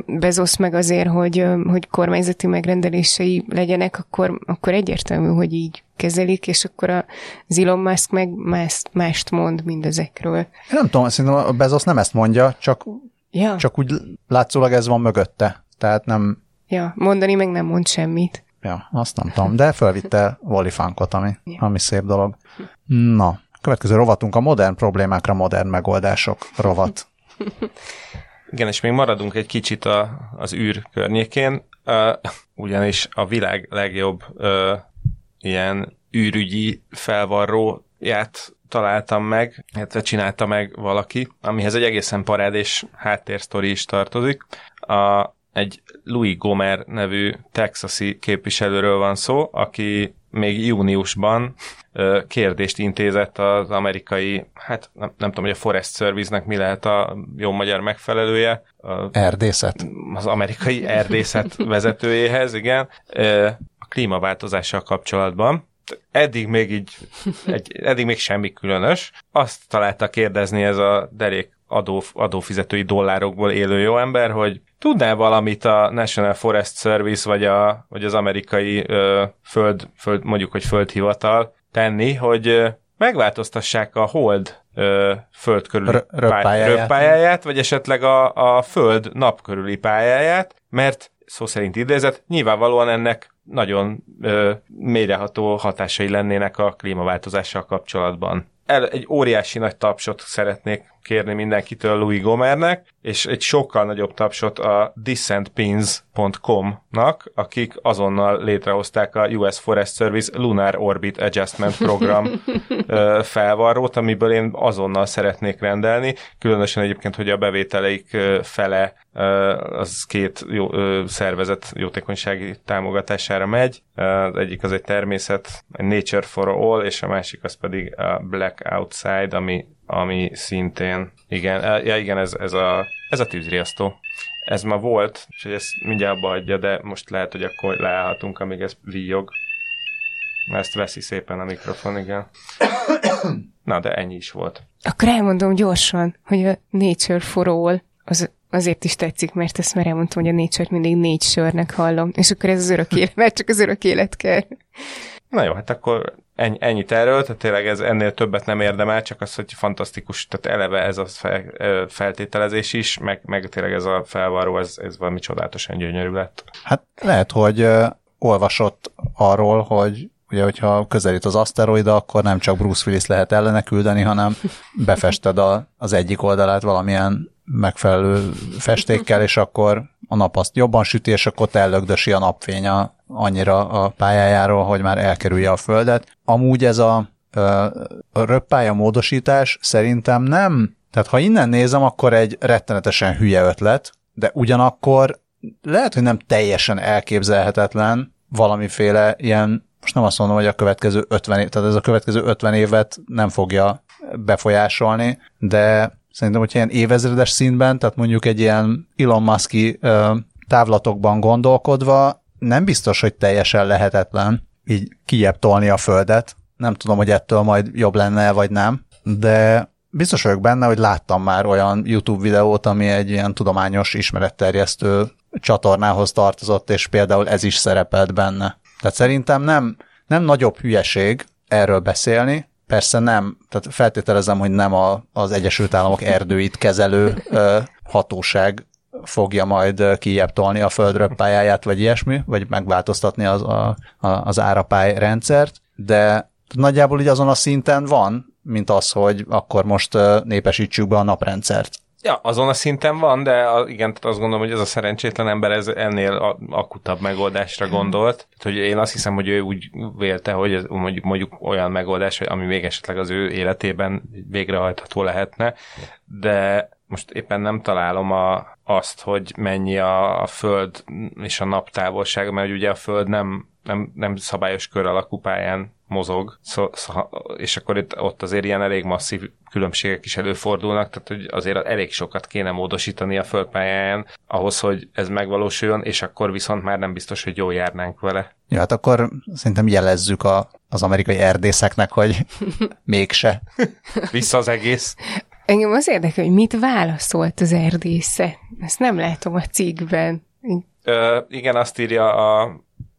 Bezos meg azért, hogy, hogy kormányzati megrendelései legyenek, akkor, akkor egyértelmű, hogy így kezelik, és akkor a Elon Musk meg mást, mást mond mindezekről. Én nem tudom, szerintem a Bezos nem ezt mondja, csak, Ja, csak úgy látszólag ez van mögötte. Tehát nem, ja, mondani meg nem mond semmit. ja, azt nem tudom, de fölvitte Wally Funkot, ami, ami szép dolog. Na, következő rovatunk a modern problémákra modern megoldások rovat. Igen, és még maradunk egy kicsit a, az űr környékén, uh, ugyanis a világ legjobb uh, ilyen űrügyi felvarróját találtam meg, illetve csinálta meg valaki, amihez egy egészen parádés háttérsztori is tartozik. A, egy Louis Gomer nevű texasi képviselőről van szó, aki még júniusban ö, kérdést intézett az amerikai, hát nem, nem tudom, hogy a Forest Service-nek mi lehet a jó magyar megfelelője, a, Erdészet. az amerikai erdészet vezetőjéhez, igen, ö, a klímaváltozással kapcsolatban. Eddig még így, egy, eddig még semmi különös. Azt találta kérdezni ez a derék adó, adófizetői dollárokból élő jó ember, hogy tudnál valamit a National Forest Service, vagy, a, vagy az amerikai ö, föld, föld, mondjuk, hogy földhivatal tenni, hogy ö, megváltoztassák a hold ö, föld körüli R- röppályáját. röppályáját, vagy esetleg a, a föld nap körüli pályáját, mert szó szerint idézett, nyilvánvalóan ennek nagyon ö, mélyreható hatásai lennének a klímaváltozással kapcsolatban. El, egy óriási nagy tapsot szeretnék kérni mindenkitől Louis Gomernek, és egy sokkal nagyobb tapsot a descentpins.com-nak, akik azonnal létrehozták a US Forest Service Lunar Orbit Adjustment Program felvarrót, amiből én azonnal szeretnék rendelni, különösen egyébként, hogy a bevételeik fele az két jó, szervezet jótékonysági támogatására megy. Az egyik az egy természet, egy Nature for All, és a másik az pedig a Black Outside, ami, ami szintén, igen, e- ja, igen ez, ez, a, ez a tűzriasztó. Ez ma volt, és hogy ezt mindjárt abba adja, de most lehet, hogy akkor leállhatunk, amíg ez víjog. Ezt veszi szépen a mikrofon, igen. Na, de ennyi is volt. Akkor elmondom gyorsan, hogy a Nature for All az azért is tetszik, mert ezt már elmondtam, hogy a nature mindig négy sörnek hallom, és akkor ez az örök élet, mert csak az örök élet kell. Na jó, hát akkor ennyi, ennyit erről, tehát tényleg ez ennél többet nem érdemel, csak az, hogy fantasztikus, tehát eleve ez a fel, feltételezés is, meg, meg tényleg ez a felvarró, ez, ez valami csodálatosan gyönyörű lett. Hát lehet, hogy olvasott arról, hogy ugye, hogyha közelít az aszteroida, akkor nem csak Bruce Willis lehet ellene küldeni, hanem befested a, az egyik oldalát valamilyen megfelelő festékkel, és akkor a nap azt jobban süti, és akkor ellögdösi a napfény a, annyira a pályájáról, hogy már elkerülje a Földet. Amúgy ez a, a röppálya módosítás szerintem nem, tehát ha innen nézem, akkor egy rettenetesen hülye ötlet, de ugyanakkor lehet, hogy nem teljesen elképzelhetetlen valamiféle ilyen, most nem azt mondom, hogy a következő 50 év, tehát ez a következő 50 évet nem fogja befolyásolni, de szerintem, hogyha ilyen évezredes szintben, tehát mondjuk egy ilyen Elon Musk-i távlatokban gondolkodva, nem biztos, hogy teljesen lehetetlen így kijebb tolni a földet. Nem tudom, hogy ettől majd jobb lenne, vagy nem, de biztos vagyok benne, hogy láttam már olyan YouTube videót, ami egy ilyen tudományos ismeretterjesztő csatornához tartozott, és például ez is szerepelt benne. Tehát szerintem nem, nem nagyobb hülyeség erről beszélni, persze nem, tehát feltételezem, hogy nem a, az Egyesült Államok erdőit kezelő ö, hatóság fogja majd kijebb tolni a földről pályáját, vagy ilyesmi, vagy megváltoztatni az, a, a, az árapály rendszert, de nagyjából így azon a szinten van, mint az, hogy akkor most népesítsük be a naprendszert. Ja, azon a szinten van, de a, igen, tehát azt gondolom, hogy ez a szerencsétlen ember ez ennél akutabb megoldásra gondolt. Tehát, hogy én azt hiszem, hogy ő úgy vélte, hogy ez mondjuk, mondjuk olyan megoldás, ami még esetleg az ő életében végrehajtható lehetne, de most éppen nem találom a, azt, hogy mennyi a, a Föld és a nap távolsága, mert ugye a Föld nem, nem, nem szabályos kör alakú pályán mozog, szó, szó, és akkor itt, ott azért ilyen elég masszív különbségek is előfordulnak, tehát hogy azért elég sokat kéne módosítani a földpályáján ahhoz, hogy ez megvalósuljon, és akkor viszont már nem biztos, hogy jól járnánk vele. Ja, hát akkor szerintem jelezzük a, az amerikai erdészeknek, hogy mégse. Vissza az egész. Engem az érdekel, hogy mit válaszolt az erdésze. Ezt nem látom a cikkben. Ö, igen, azt írja a,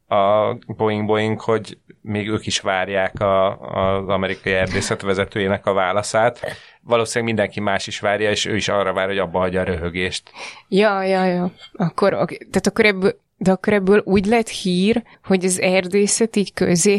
a Boeing Boeing, hogy még ők is várják a, az amerikai erdészet vezetőjének a válaszát. Valószínűleg mindenki más is várja, és ő is arra vár, hogy abba hagyja a röhögést. Ja, ja, ja. Akkor, tehát akkor ebből, de akkor ebből úgy lett hír, hogy az erdészet így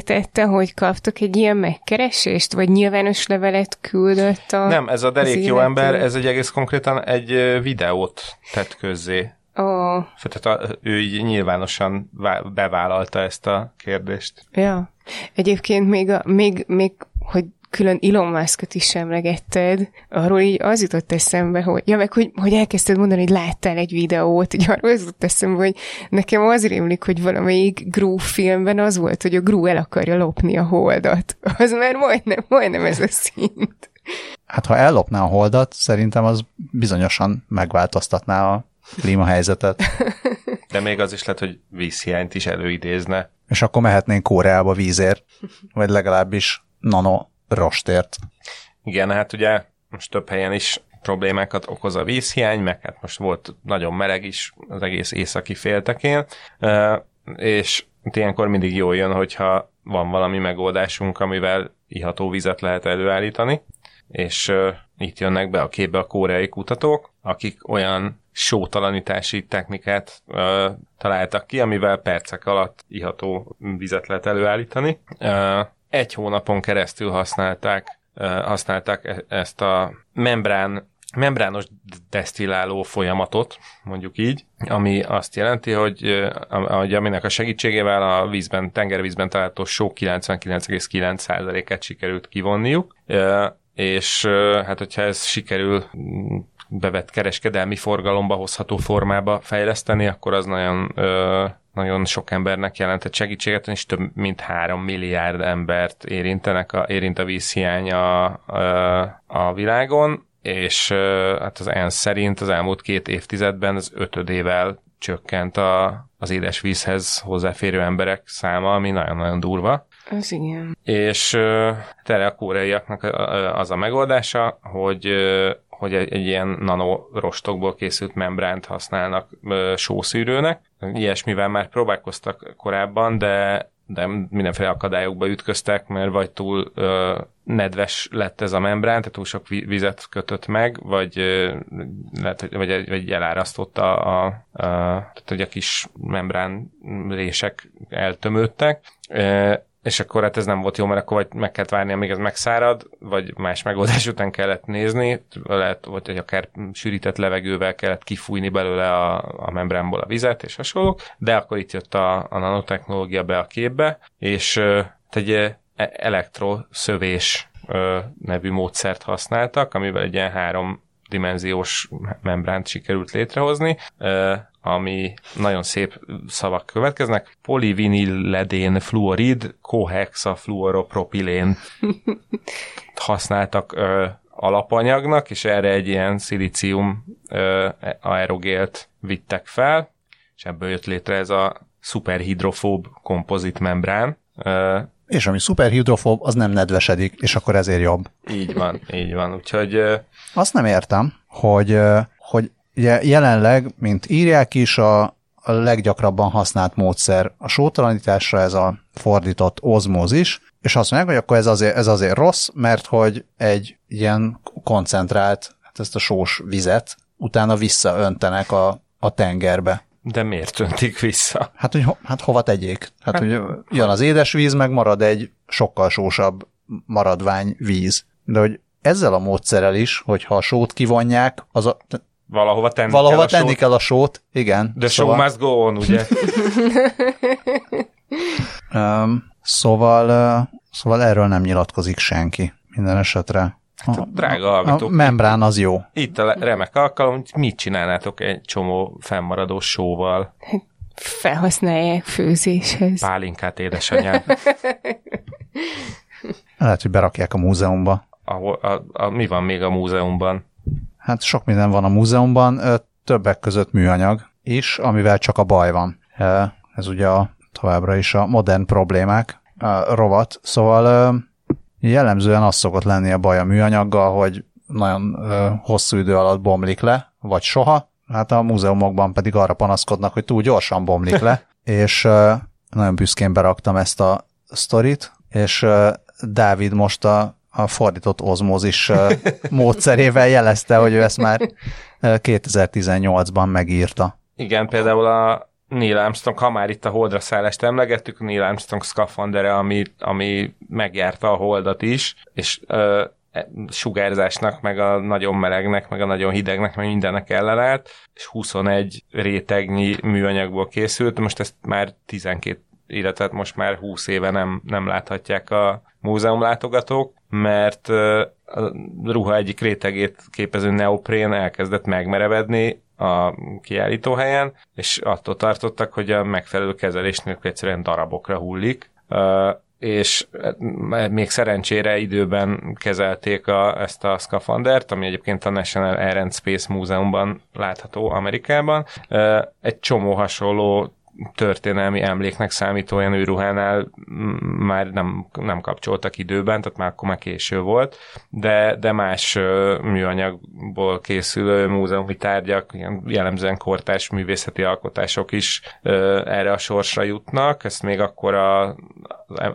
tette, hogy kaptak egy ilyen megkeresést, vagy nyilvános levelet küldött a Nem, ez a derék jó ember, ez egy egész konkrétan egy videót tett közzé. Oh. Tehát a, ő így nyilvánosan bevállalta ezt a kérdést. Ja. Egyébként még, a, még, még hogy külön Elon Musk-ot is emlegetted, arról így az jutott eszembe, hogy, ja, meg hogy, hogy elkezdted mondani, hogy láttál egy videót, így arról az jutott eszembe, hogy nekem az rémlik, hogy valamelyik Gru filmben az volt, hogy a Gru el akarja lopni a holdat. Az már majdnem, majdnem ez a szint. Hát ha ellopná a holdat, szerintem az bizonyosan megváltoztatná a klímahelyzetet. De még az is lehet, hogy vízhiányt is előidézne. És akkor mehetnénk Koreába vízért, vagy legalábbis nano rostért. Igen, hát ugye most több helyen is problémákat okoz a vízhiány, meg hát most volt nagyon meleg is az egész északi féltekén, és ilyenkor mindig jól jön, hogyha van valami megoldásunk, amivel iható vizet lehet előállítani, és itt jönnek be a képbe a koreai kutatók, akik olyan sótalanítási technikát ö, találtak ki, amivel percek alatt iható vizet lehet előállítani. Ö, egy hónapon keresztül használták, használták e- ezt a membrán membrános desztilláló folyamatot, mondjuk így, ami azt jelenti, hogy, hogy aminek a segítségével a vízben, tengervízben található só 99,9%-et sikerült kivonniuk, és hát hogyha ez sikerül bevett kereskedelmi forgalomba hozható formába fejleszteni, akkor az nagyon, nagyon sok embernek jelentett segítséget, és több mint három milliárd embert érintenek a, érint a vízhiány a, a, a világon, és hát az ENSZ szerint az elmúlt két évtizedben az ötödével csökkent a, az édesvízhez hozzáférő emberek száma, ami nagyon-nagyon durva. Az igen. És erre a koreaiaknak az a megoldása, hogy hogy egy, egy ilyen nanorostokból készült membránt használnak ö, sószűrőnek. Ilyesmivel már próbálkoztak korábban, de de mindenféle akadályokba ütköztek, mert vagy túl ö, nedves lett ez a membrán, tehát túl sok vizet kötött meg, vagy, ö, lehet, vagy, vagy elárasztotta a, a, tehát, hogy a kis membrán rések eltömődtek. És akkor hát ez nem volt jó, mert akkor vagy meg kellett várni, amíg ez megszárad, vagy más megoldás után kellett nézni, lehet, vagy akár sűrített levegővel kellett kifújni belőle a, a membránból a vizet, és hasonlók, de akkor itt jött a, a nanotechnológia be a képbe, és egy elektroszövés nevű módszert használtak, amivel egy ilyen három dimenziós membránt sikerült létrehozni, ami nagyon szép szavak következnek. Polivinilledén fluorid, kohexafluoropropilén használtak ö, alapanyagnak, és erre egy ilyen szilícium ö, aerogélt vittek fel, és ebből jött létre ez a szuperhidrofób kompozit membrán. Ö, és ami szuperhidrofób, az nem nedvesedik, és akkor ezért jobb. Így van, így van. Úgyhogy... Ö, Azt nem értem, hogy, hogy Ugye jelenleg, mint írják is, a, a leggyakrabban használt módszer a sótalanításra ez a fordított ozmózis, és azt mondják, hogy akkor ez azért, ez azért rossz, mert hogy egy ilyen koncentrált, hát ezt a sós vizet utána visszaöntenek a, a tengerbe. De miért öntik vissza? Hát, hogy ho, hát hova tegyék? Hát, hát, hogy jön az édesvíz, meg marad egy sokkal sósabb maradvány víz. De hogy ezzel a módszerrel is, hogyha a sót kivonják, az a, Valahova tenni Valahova kell a tenni sót. kell a sót, igen. The show must go on, ugye? um, szóval, uh, szóval erről nem nyilatkozik senki minden esetre. Hát, drága A hallgatók, membrán az jó. itt a remek alkalom, hogy mit csinálnátok egy csomó fennmaradó sóval? Felhasználják főzéshez. Pálinkát, édesanyám. Lehet, hogy berakják a múzeumba. Ahol, a, a, mi van még a múzeumban? Hát sok minden van a múzeumban, többek között műanyag is, amivel csak a baj van. Ez ugye a, továbbra is a modern problémák a rovat. Szóval jellemzően az szokott lenni a baj a műanyaggal, hogy nagyon hosszú idő alatt bomlik le, vagy soha. Hát a múzeumokban pedig arra panaszkodnak, hogy túl gyorsan bomlik le, és nagyon büszkén beraktam ezt a sztorit, és Dávid most a a fordított ozmózis módszerével jelezte, hogy ő ezt már ö, 2018-ban megírta. Igen, például a Neil Armstrong, ha már itt a holdra szállást emlegettük, Neil Armstrong szkafandere, ami, ami megjárta a holdat is, és ö, e, sugárzásnak, meg a nagyon melegnek, meg a nagyon hidegnek, meg mindennek ellenállt, és 21 rétegnyi műanyagból készült, most ezt már 12 illetve most már 20 éve nem, nem láthatják a múzeum látogatók, mert a ruha egyik rétegét képező neoprén elkezdett megmerevedni a kiállítóhelyen, és attól tartottak, hogy a megfelelő kezelés nélkül egyszerűen darabokra hullik. És még szerencsére időben kezelték a, ezt a szkafandert, ami egyébként a National Air and Space Múzeumban látható Amerikában. Egy csomó hasonló történelmi emléknek számító olyan űrruhánál m- már nem, nem kapcsoltak időben, tehát már akkor már késő volt, de, de más műanyagból készülő múzeumi tárgyak, jellemzően kortárs művészeti alkotások is erre a sorsra jutnak. Ezt még akkor a,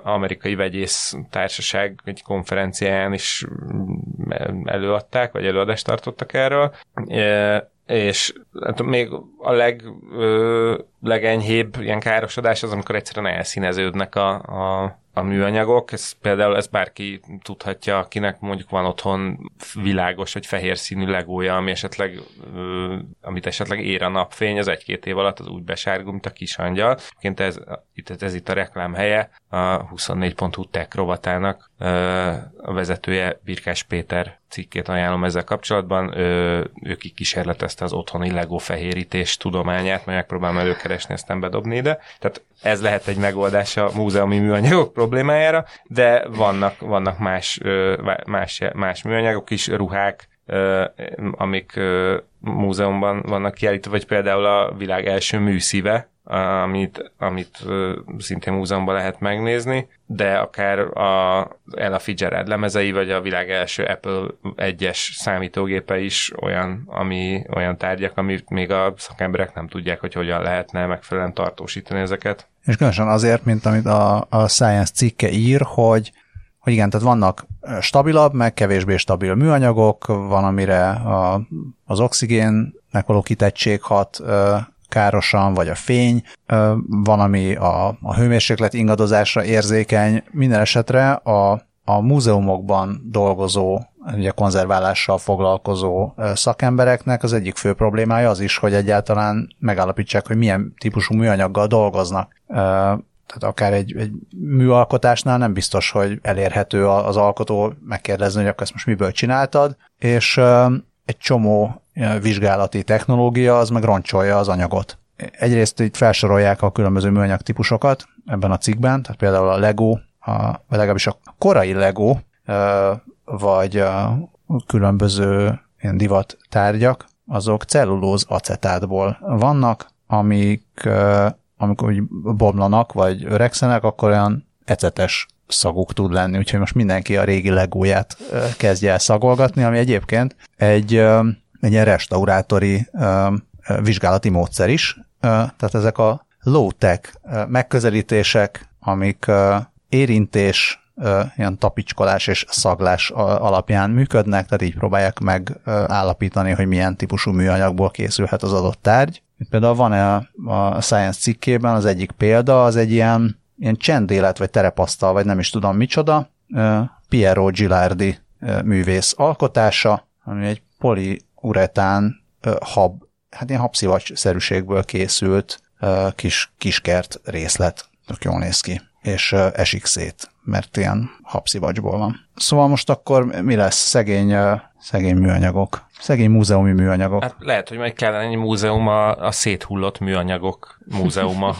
amerikai vegyész társaság egy konferenciáján is előadták, vagy előadást tartottak erről. És hát még a leg, ö, legenyhébb ilyen károsodás az, amikor egyszerűen elszíneződnek a, a, a műanyagok. Ez például ez bárki tudhatja, akinek mondjuk van otthon világos vagy fehér színű legója, ami esetleg, ö, amit esetleg ér a napfény, az egy-két év alatt az úgy besárgul, mint a kis angyal. Egyébként ez, itt, ez itt a reklám helye a 24.hu tech rovatának. A vezetője Birkás Péter cikkét ajánlom ezzel kapcsolatban. Ö, ő kísérletezte az otthoni Lego fehérítés tudományát, majd megpróbálom előkeresni, aztán bedobni ide. Tehát ez lehet egy megoldás a múzeumi műanyagok problémájára, de vannak, vannak más, más, más műanyagok is, ruhák, amik múzeumban vannak kiállítva, vagy például a világ első műszíve, amit, amit szintén múzeumban lehet megnézni, de akár a Ella Fitzgerald lemezei, vagy a világ első Apple 1-es számítógépe is olyan, ami, olyan tárgyak, amit még a szakemberek nem tudják, hogy hogyan lehetne megfelelően tartósítani ezeket. És különösen azért, mint amit a, a Science cikke ír, hogy, hogy igen, tehát vannak stabilabb, meg kevésbé stabil műanyagok, van, amire a, az oxigénnek való kitettség hat károsan, vagy a fény, van, ami a, a hőmérséklet ingadozásra érzékeny. Minden esetre a, a múzeumokban dolgozó, ugye konzerválással foglalkozó szakembereknek az egyik fő problémája az is, hogy egyáltalán megállapítsák, hogy milyen típusú műanyaggal dolgoznak. Tehát akár egy, egy műalkotásnál nem biztos, hogy elérhető az alkotó megkérdezni, hogy akkor ezt most miből csináltad, és egy csomó vizsgálati technológia az meg roncsolja az anyagot. Egyrészt itt felsorolják a különböző műanyag típusokat ebben a cikkben, tehát például a Lego, a, vagy legalábbis a korai Lego, vagy a különböző ilyen divat tárgyak, azok cellulóz acetátból vannak, amik amikor úgy bomlanak, vagy öregszenek, akkor olyan ecetes szaguk tud lenni, úgyhogy most mindenki a régi legóját kezdje el szagolgatni, ami egyébként egy, egy ilyen restaurátori vizsgálati módszer is, tehát ezek a low-tech megközelítések, amik érintés, ilyen tapicskolás és szaglás alapján működnek, tehát így próbálják megállapítani, hogy milyen típusú műanyagból készülhet az adott tárgy. Itt például van -e a Science cikkében az egyik példa, az egy ilyen, ilyen csendélet, vagy terepasztal, vagy nem is tudom micsoda, Piero Gilardi művész alkotása, ami egy poliuretán hab, hát ilyen habszivacs-szerűségből készült kis kiskert részlet. Tök jól néz ki és esik szét, mert ilyen habszivacsból van. Szóval most akkor mi lesz? Szegény, szegény műanyagok. Szegény múzeumi műanyagok. Hát lehet, hogy majd kellene egy múzeum a, a széthullott műanyagok múzeuma.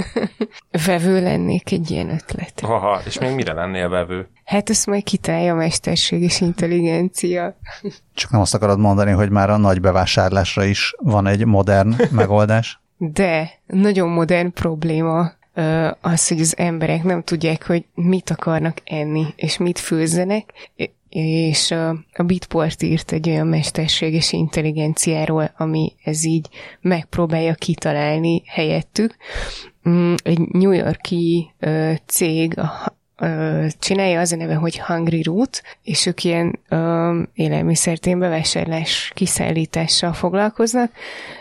vevő lennék egy ilyen ötlet. Aha, és még mire lennél vevő? Hát ezt majd kitálja a mesterség és intelligencia. Csak nem azt akarod mondani, hogy már a nagy bevásárlásra is van egy modern megoldás? De, nagyon modern probléma az, hogy az emberek nem tudják, hogy mit akarnak enni, és mit főzzenek, és a Bitport írt egy olyan mesterséges intelligenciáról, ami ez így megpróbálja kitalálni helyettük. Mm, egy New Yorki cég, csinálja, az a neve, hogy Hungry Root, és ők ilyen élelmiszertén bevásárlás kiszállítással foglalkoznak.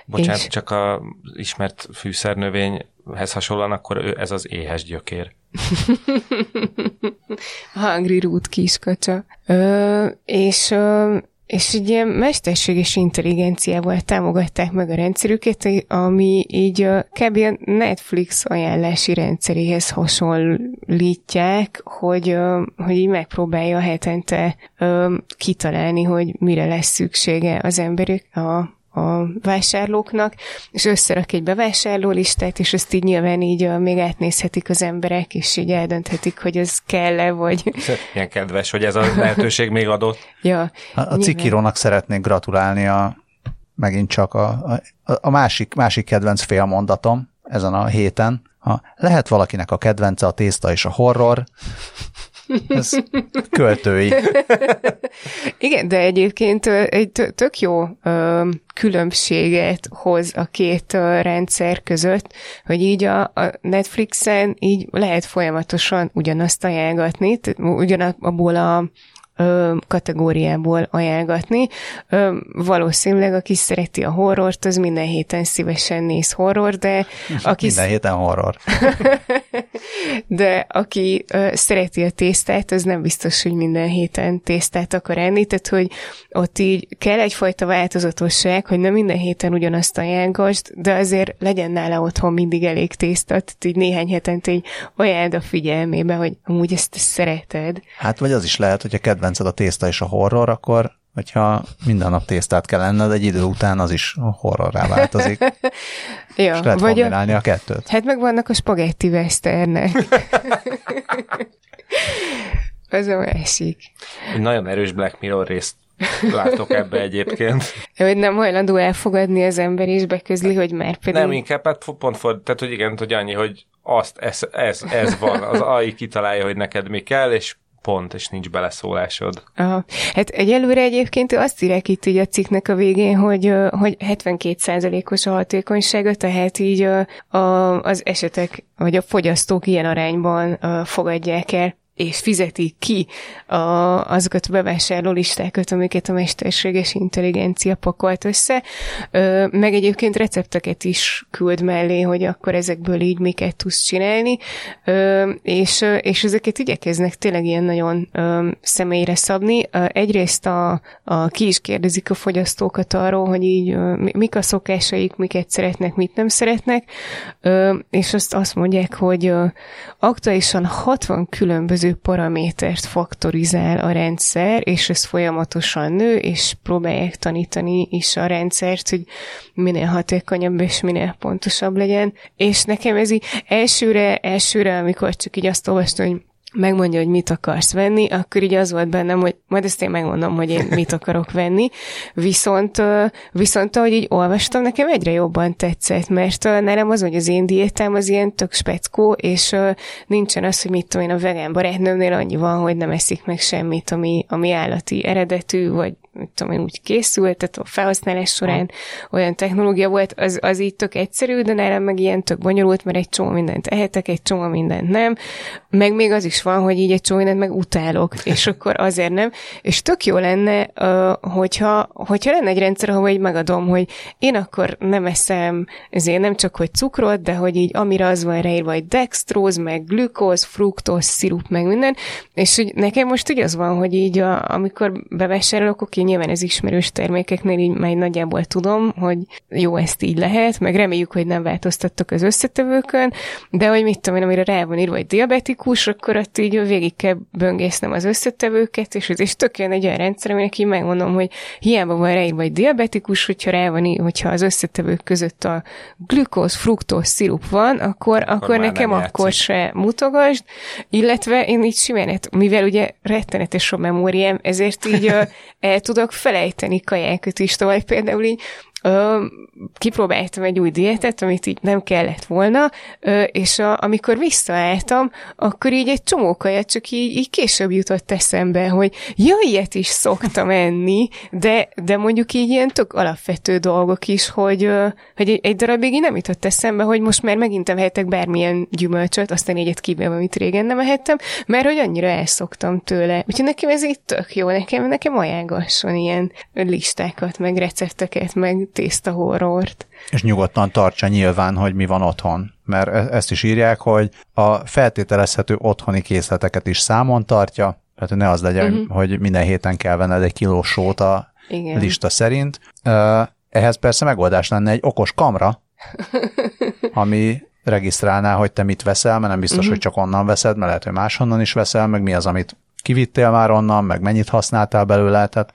Bocsánat, és... csak a ismert fűszernövény hez hasonlóan, akkor ő, ez az éhes gyökér. Hungry Root kiskacsa. Ö, és ö, és egy ilyen mesterséges intelligenciával támogatták meg a rendszerüket, ami így kb. a Netflix ajánlási rendszeréhez hasonlítják, hogy, hogy így megpróbálja hetente kitalálni, hogy mire lesz szüksége az emberek, a a vásárlóknak, és összerak egy bevásárlólistát, és ezt így nyilván így még átnézhetik az emberek, és így eldönthetik, hogy ez kell-e, vagy... Ilyen kedves, hogy ez a lehetőség még adott. ja, a, a cikkírónak szeretnék gratulálni a megint csak a, a, a másik, másik kedvenc félmondatom ezen a héten. Ha lehet valakinek a kedvence a tészta és a horror, ez költői. Igen, de egyébként egy tök jó különbséget hoz a két rendszer között, hogy így a, Netflixen így lehet folyamatosan ugyanazt ajánlgatni, ugyanabból a ö, kategóriából ajánlgatni. Ö, valószínűleg, aki szereti a horrort, az minden héten szívesen néz horror, de aki... Minden héten horror. de aki ö, szereti a tésztát, az nem biztos, hogy minden héten tésztát akar enni, tehát hogy ott így kell egyfajta változatosság, hogy nem minden héten ugyanazt ajánlgasd, de azért legyen nála otthon mindig elég tészta, tehát így néhány hetente így ajánld a figyelmébe, hogy amúgy ezt szereted. Hát vagy az is lehet, hogy a kedvenced a tészta és a horror, akkor hogyha minden nap tésztát kell enned, egy idő után az is horrorrá változik. ja, és lehet vagy kombinálni a, a kettőt. Hát meg vannak a spagetti westernek. az a másik. Egy nagyon erős Black Mirror részt látok ebbe egyébként. Hogy nem hajlandó elfogadni az ember, és beközli, hogy már pedig... Nem, inkább hát pont ford, tehát hogy igen, hogy annyi, hogy azt, ez, ez, ez van, az AI kitalálja, hogy neked mi kell, és pont, és nincs beleszólásod. Aha. Hát egyelőre egyébként azt írják itt így a cikknek a végén, hogy, hogy 72%-os a hatékonysága, tehát így a, az esetek, vagy a fogyasztók ilyen arányban fogadják el és fizeti ki a, azokat a bevásárló listákat, amiket a mesterséges intelligencia pakolt össze, ö, meg egyébként recepteket is küld mellé, hogy akkor ezekből így miket tudsz csinálni, ö, és, és ezeket igyekeznek tényleg ilyen nagyon ö, személyre szabni. Egyrészt a, a, ki is kérdezik a fogyasztókat arról, hogy így ö, mik a szokásaik, miket szeretnek, mit nem szeretnek, ö, és azt azt mondják, hogy ö, aktuálisan 60 különböző különböző paramétert faktorizál a rendszer, és ez folyamatosan nő, és próbálják tanítani is a rendszert, hogy minél hatékonyabb és minél pontosabb legyen. És nekem ez így elsőre, elsőre, amikor csak így azt olvastam, hogy megmondja, hogy mit akarsz venni, akkor így az volt bennem, hogy majd ezt én megmondom, hogy én mit akarok venni. Viszont, viszont ahogy így olvastam, nekem egyre jobban tetszett, mert nálam az, hogy az én diétám az ilyen tök speckó, és nincsen az, hogy mit tudom én, a vegán barátnőmnél annyi van, hogy nem eszik meg semmit, ami, ami állati eredetű, vagy tudom én, úgy készült, tehát a felhasználás során olyan technológia volt, az, az így tök egyszerű, de nálam meg ilyen tök bonyolult, mert egy csomó mindent ehetek, egy csomó mindent nem, meg még az is van, hogy így egy csomó mindent meg utálok, és akkor azért nem, és tök jó lenne, hogyha, hogyha lenne egy rendszer, ahol így megadom, hogy én akkor nem eszem, ezért nem csak, hogy cukrot, de hogy így amire az van ráírva, hogy dextróz, meg glükóz, fruktóz, szirup, meg minden, és hogy nekem most úgy az van, hogy így a, amikor bevásárolok, oké, nyilván ez ismerős termékeknél így már nagyjából tudom, hogy jó, ezt így lehet, meg reméljük, hogy nem változtattok az összetevőkön, de hogy mit tudom én, amire rá van írva, hogy diabetikus, akkor ott így végig kell böngésznem az összetevőket, és ez is tök jön egy olyan rendszer, aminek így megmondom, hogy hiába van ráírva, hogy diabetikus, hogyha rá van, hogyha az összetevők között a glükóz, fruktóz, szirup van, akkor, akkor, akkor nekem akkor se mutogasd, illetve én így simán, mivel ugye rettenetes a memóriám, ezért így el tudok felejteni kajákat is, tovább például így ö, kipróbáltam egy új diétet, amit így nem kellett volna, ö, és a, amikor visszaálltam, akkor így egy csomó kaját csak így, így később jutott eszembe, hogy ja, ilyet is szoktam enni, de, de mondjuk így ilyen tök alapvető dolgok is, hogy, ö, hogy egy, egy darabig így nem jutott eszembe, hogy most már megint ehetek bármilyen gyümölcsöt, aztán egyet kivéve, amit régen nem ehettem, mert hogy annyira elszoktam tőle. Úgyhogy nekem ez itt tök jó, nekem, nekem ajánlgasson ilyen listákat, meg recepteket, meg tészta horrort. És nyugodtan tartsa nyilván, hogy mi van otthon. Mert e- ezt is írják, hogy a feltételezhető otthoni készleteket is számon tartja, tehát ne az legyen, uh-huh. hogy minden héten kell venned egy kiló sót a Igen. lista szerint. Ehhez persze megoldás lenne egy okos kamra, ami regisztrálná, hogy te mit veszel, mert nem biztos, uh-huh. hogy csak onnan veszed, mert lehet, hogy máshonnan is veszel, meg mi az, amit kivittél már onnan, meg mennyit használtál belőle, tehát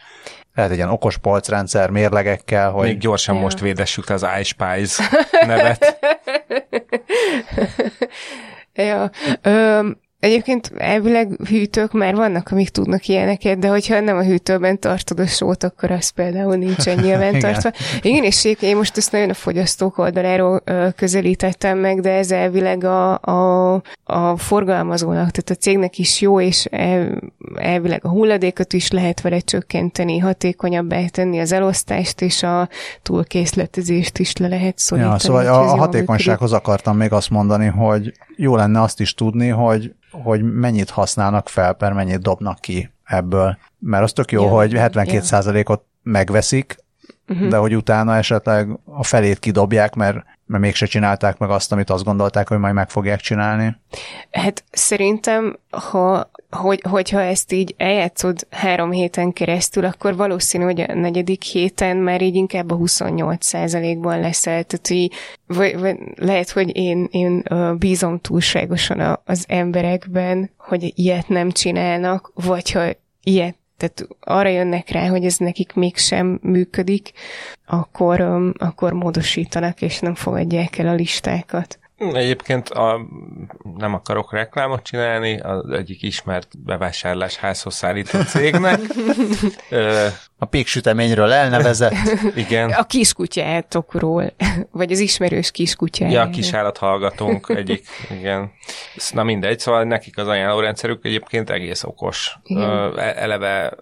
lehet egy ilyen okos polcrendszer mérlegekkel, hogy... Még gyorsan ja. most védessük az iSpice nevet. ja. Ö, Egyébként elvileg hűtők már vannak, amik tudnak ilyeneket, de hogyha nem a hűtőben tartod a sót, akkor az például nincsen nyilván tartva. Igen, és én most ezt nagyon a fogyasztók oldaláról közelítettem meg, de ez elvileg a, a, a forgalmazónak, tehát a cégnek is jó, és el, elvileg a hulladékot is lehet vele csökkenteni, hatékonyabbá tenni az elosztást, és a túlkészletezést is le lehet szorítani. Ja, szóval a, a hatékonysághoz működik. akartam még azt mondani, hogy jó lenne azt is tudni, hogy hogy mennyit használnak fel, per mennyit dobnak ki ebből. Mert az tök jó, ja, hogy 72%-ot megveszik, uh-huh. de hogy utána esetleg a felét kidobják, mert, mert mégse csinálták meg azt, amit azt gondolták, hogy majd meg fogják csinálni. Hát szerintem, ha hogy, hogyha ezt így eljátszod három héten keresztül, akkor valószínű, hogy a negyedik héten már így inkább a 28 ban leszel. Tehát így, vagy, vagy lehet, hogy én, én bízom túlságosan az emberekben, hogy ilyet nem csinálnak, vagy ha ilyet tehát arra jönnek rá, hogy ez nekik mégsem működik, akkor, akkor módosítanak, és nem fogadják el a listákat. Egyébként a, nem akarok reklámot csinálni, az egyik ismert bevásárlás házhoz szállított cégnek. a péksüteményről elnevezett. Igen. A kiskutyátokról, vagy az ismerős kiskutyájáról. Ja, a kisállathallgatónk egyik, igen. Na mindegy, szóval nekik az ajánlórendszerük egyébként egész okos. Igen. E, eleve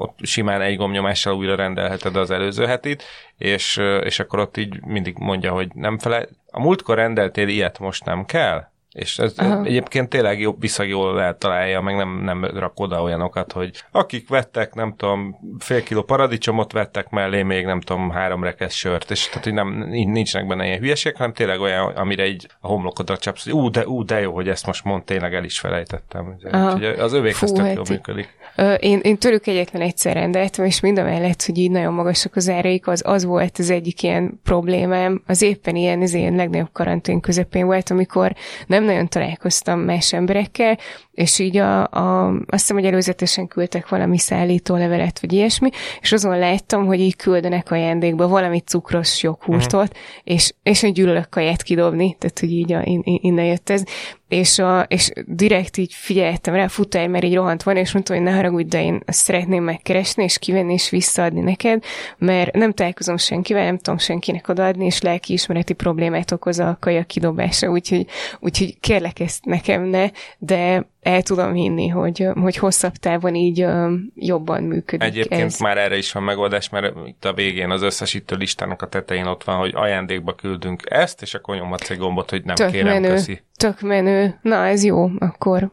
ott simán egy gomnyomással újra rendelheted az előző hetit, és, és akkor ott így mindig mondja, hogy nem fele. A múltkor rendeltél ilyet, most nem kell? És ez Aha. egyébként tényleg jó, viszag jól eltalálja, meg nem, nem rak oda olyanokat, hogy akik vettek, nem tudom, fél kiló paradicsomot vettek mellé, még nem tudom, három rekesz sört, és tehát, hogy nem, nincsenek benne ilyen hülyeségek, hanem tényleg olyan, amire egy a homlokodra csapsz, hogy ú, de, ú, de jó, hogy ezt most mond, tényleg el is felejtettem. Úgyhogy az övékhez tök hát jól működik. Én, én tőlük egyetlen egyszer rendeltem, és mind a mellett, hogy így nagyon magasak az áraik, az, az volt az egyik ilyen problémám. Az éppen ilyen, az én legnagyobb karantén közepén volt, amikor nem nagyon találkoztam más emberekkel, és így a, a, azt hiszem, hogy előzetesen küldtek valami szállító levelet, vagy ilyesmi, és azon láttam, hogy így küldenek ajándékba valami cukros joghurtot, uh-huh. és, és egy gyűlölök kaját kidobni, tehát hogy így a, innen jött ez, és, a, és direkt így figyeltem rá, futál, mert így rohant van, és mondtam, hogy ne haragudj, de én ezt szeretném megkeresni, és kivenni, és visszaadni neked, mert nem találkozom senkivel, nem tudom senkinek odaadni, és lelkiismereti problémát okoz a kaja kidobása, úgyhogy, úgyhogy kérlek ezt nekem ne, de el tudom hinni, hogy, hogy hosszabb távon így jobban működik. Egyébként ez. már erre is van megoldás, mert itt a végén az összesítő listának a tetején ott van, hogy ajándékba küldünk ezt, és akkor nyomadsz egy gombot, hogy nem tök kérem, menő, köszi. Tök menő. Na, ez jó, akkor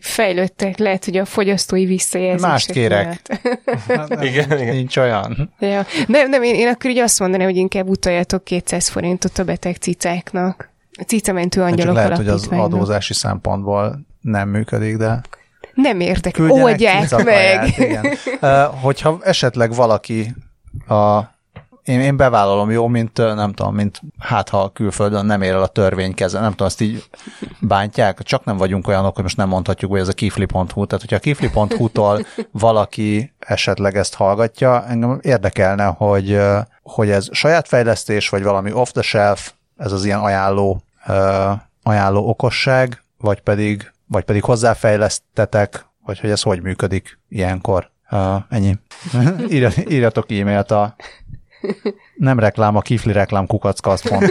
fejlődtek, lehet, hogy a fogyasztói visszajelzések Mást kérek. hát nem, igen, igen. Nincs olyan. Ja. Nem, nem, én, én akkor így azt mondanám, hogy inkább utaljatok 200 forintot a beteg cicáknak. A cicamentő hát angyalok Lehet, hogy az adózási szempontból nem működik, de... Nem értek, oldják meg! igen. Hogyha esetleg valaki a én, én bevállalom jó, mint nem tudom, mint hát ha külföldön nem ér el a törvény keze, nem tudom, azt így bántják, csak nem vagyunk olyanok, hogy most nem mondhatjuk, hogy ez a kifli.hu, tehát hogyha a kifli.hu-tól valaki esetleg ezt hallgatja, engem érdekelne, hogy, hogy ez saját fejlesztés, vagy valami off the shelf, ez az ilyen ajánló, ajánló okosság, vagy pedig vagy pedig hozzáfejlesztetek, vagy hogy ez hogy működik ilyenkor. Uh, ennyi. írjatok e-mailt a nem reklám, a kifli reklám kukackasz.hu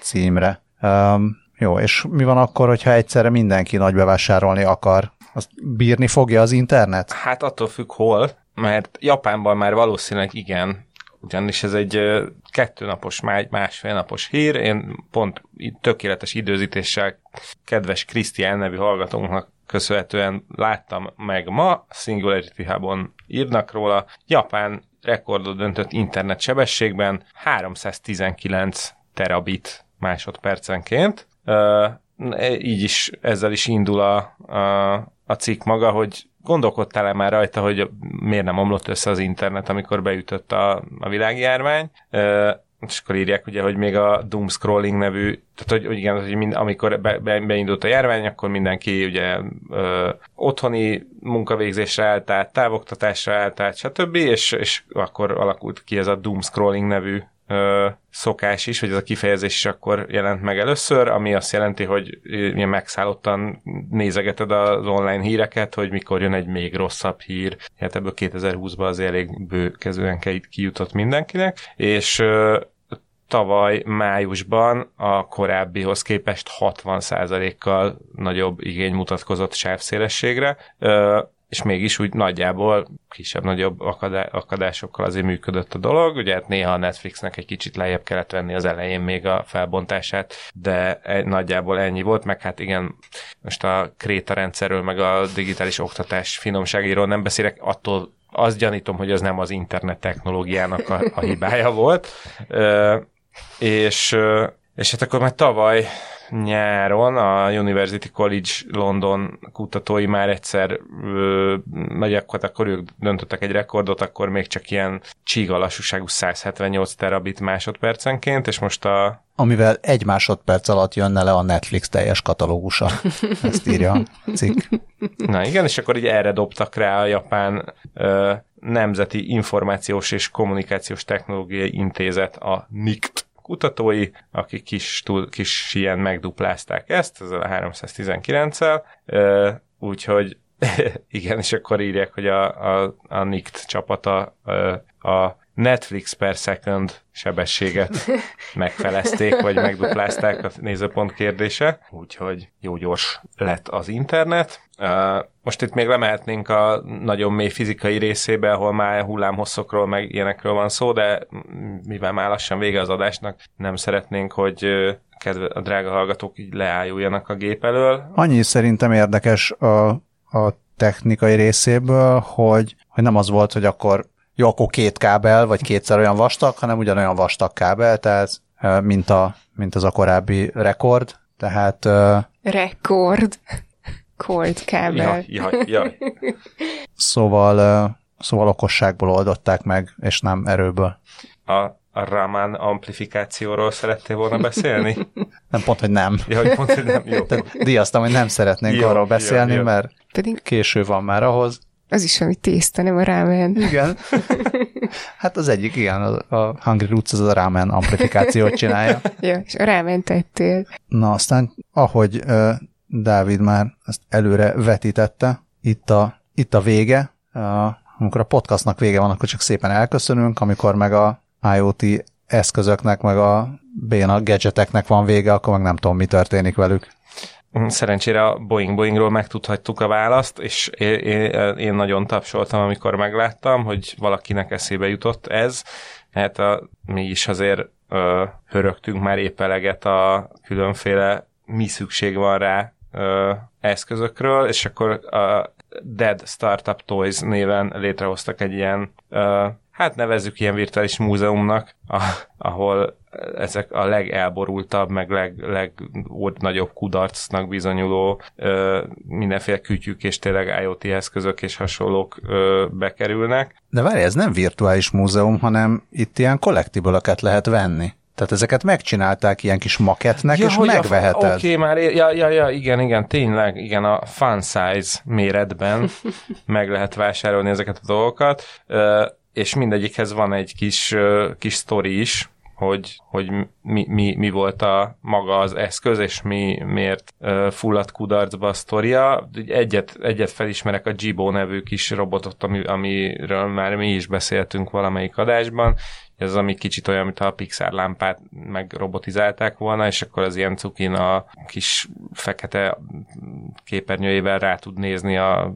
címre. Um, jó, és mi van akkor, hogyha egyszerre mindenki nagy bevásárolni akar? Azt bírni fogja az internet? Hát attól függ hol, mert Japánban már valószínűleg igen, ugyanis ez egy kettőnapos, másfél napos hír. Én pont tökéletes időzítéssel kedves Krisztián nevű hallgatónknak köszönhetően láttam meg ma, Singularity Hub-on írnak róla, Japán rekordot döntött internet sebességben 319 terabit másodpercenként. így is ezzel is indul a, a, a cikk maga, hogy gondolkodtál-e már rajta, hogy miért nem omlott össze az internet, amikor beütött a, a világjárvány? és akkor írják ugye, hogy még a doom scrolling nevű, tehát hogy, hogy igen, hogy mind, amikor be, be, beindult a járvány, akkor mindenki ugye ö, otthoni munkavégzésre állt át, távoktatásra állt át, stb. És, és akkor alakult ki ez a doom scrolling nevű ö, szokás is, hogy ez a kifejezés is akkor jelent meg először, ami azt jelenti, hogy ilyen megszállottan nézegeted az online híreket, hogy mikor jön egy még rosszabb hír. Hát ebből 2020-ban az elég bőkezően kijutott mindenkinek, és ö, tavaly májusban a korábbihoz képest 60%-kal nagyobb igény mutatkozott sávszélességre és mégis úgy nagyjából kisebb-nagyobb akadá- akadásokkal azért működött a dolog. Ugye hát néha a Netflixnek egy kicsit lejjebb kellett venni az elején még a felbontását, de egy, nagyjából ennyi volt, meg hát igen, most a Kréta rendszerről, meg a digitális oktatás finomságéről nem beszélek, attól azt gyanítom, hogy az nem az internet technológiának a, a hibája volt. Ö, és, és hát akkor már tavaly nyáron a University College London kutatói már egyszer megy, akkor, akkor ők döntöttek egy rekordot, akkor még csak ilyen csíga lassúságú 178 terabit másodpercenként, és most a amivel egy másodperc alatt jönne le a Netflix teljes katalógusa. Ezt írja a cikk. Na igen, és akkor így erre dobtak rá a japán ö, Nemzeti Információs és Kommunikációs Technológiai Intézet, a NICT kutatói, akik kis, túl, kis ilyen megduplázták ezt, ezzel a 319-el, úgyhogy igen, és akkor írják, hogy a, a, a NICT csapata a Netflix per second sebességet megfelezték, vagy megduplázták a nézőpont kérdése, úgyhogy jó gyors lett az internet. Most itt még lemehetnénk a nagyon mély fizikai részébe, ahol már hullámhosszokról, meg ilyenekről van szó, de mivel már lassan vége az adásnak, nem szeretnénk, hogy kedve, a drága hallgatók így leálluljanak a gép elől. Annyi szerintem érdekes a, a technikai részéből, hogy, hogy nem az volt, hogy akkor jó, akkor két kábel, vagy kétszer olyan vastag, hanem ugyanolyan vastag kábel, tehát mint, a, mint az a korábbi rekord, tehát... Rekord. Cord kábel. Ja, ja, ja. Szóval, szóval okosságból oldották meg, és nem erőből. A, a Raman amplifikációról szerettél volna beszélni? Nem, pont, hogy nem. Ja, hogy pont, hogy nem. Jó. Tehát díjaztam, hogy nem szeretnénk jó, arról beszélni, jó, jó. mert Pedig késő van már ahhoz. Az is valami tészta, nem a rámen. Igen. Hát az egyik, igen, a, a Hungry Roots az a rámen amplifikációt csinálja. ja, és a rámen tettél. Na aztán, ahogy uh, Dávid már ezt előre vetítette, itt a, itt a vége, uh, amikor a podcastnak vége van, akkor csak szépen elköszönünk, amikor meg a IoT eszközöknek, meg a béna gadgeteknek van vége, akkor meg nem tudom, mi történik velük. Szerencsére a Boeing Boeingról megtudhattuk a választ, és én, én nagyon tapsoltam, amikor megláttam, hogy valakinek eszébe jutott ez. Hát a, mi is azért ö, hörögtünk már épp eleget a különféle mi szükség van rá ö, eszközökről, és akkor a Dead Startup Toys néven létrehoztak egy ilyen, ö, hát nevezzük ilyen virtuális múzeumnak, a, ahol ezek a legelborultabb, meg leg, legnagyobb kudarcnak bizonyuló ö, mindenféle kütyük és tényleg IoT eszközök és hasonlók ö, bekerülnek. De várj, ez nem virtuális múzeum, hanem itt ilyen kollektibölöket lehet venni. Tehát ezeket megcsinálták ilyen kis maketnek, ja, és megveheted. Oké, okay, már, ja, ja, ja, igen, igen, tényleg, igen, a fun size méretben meg lehet vásárolni ezeket a dolgokat, és mindegyikhez van egy kis, kis sztori is, hogy, hogy mi, mi, mi volt a maga az eszköz, és mi miért uh, fulladt kudarcba a sztoria. Egyet, egyet felismerek a Jibo nevű kis robotot, ami, amiről már mi is beszéltünk valamelyik adásban. Ez ami kicsit olyan, mint a Pixar lámpát megrobotizálták volna, és akkor az ilyen cukin a kis fekete képernyőjével rá tud nézni a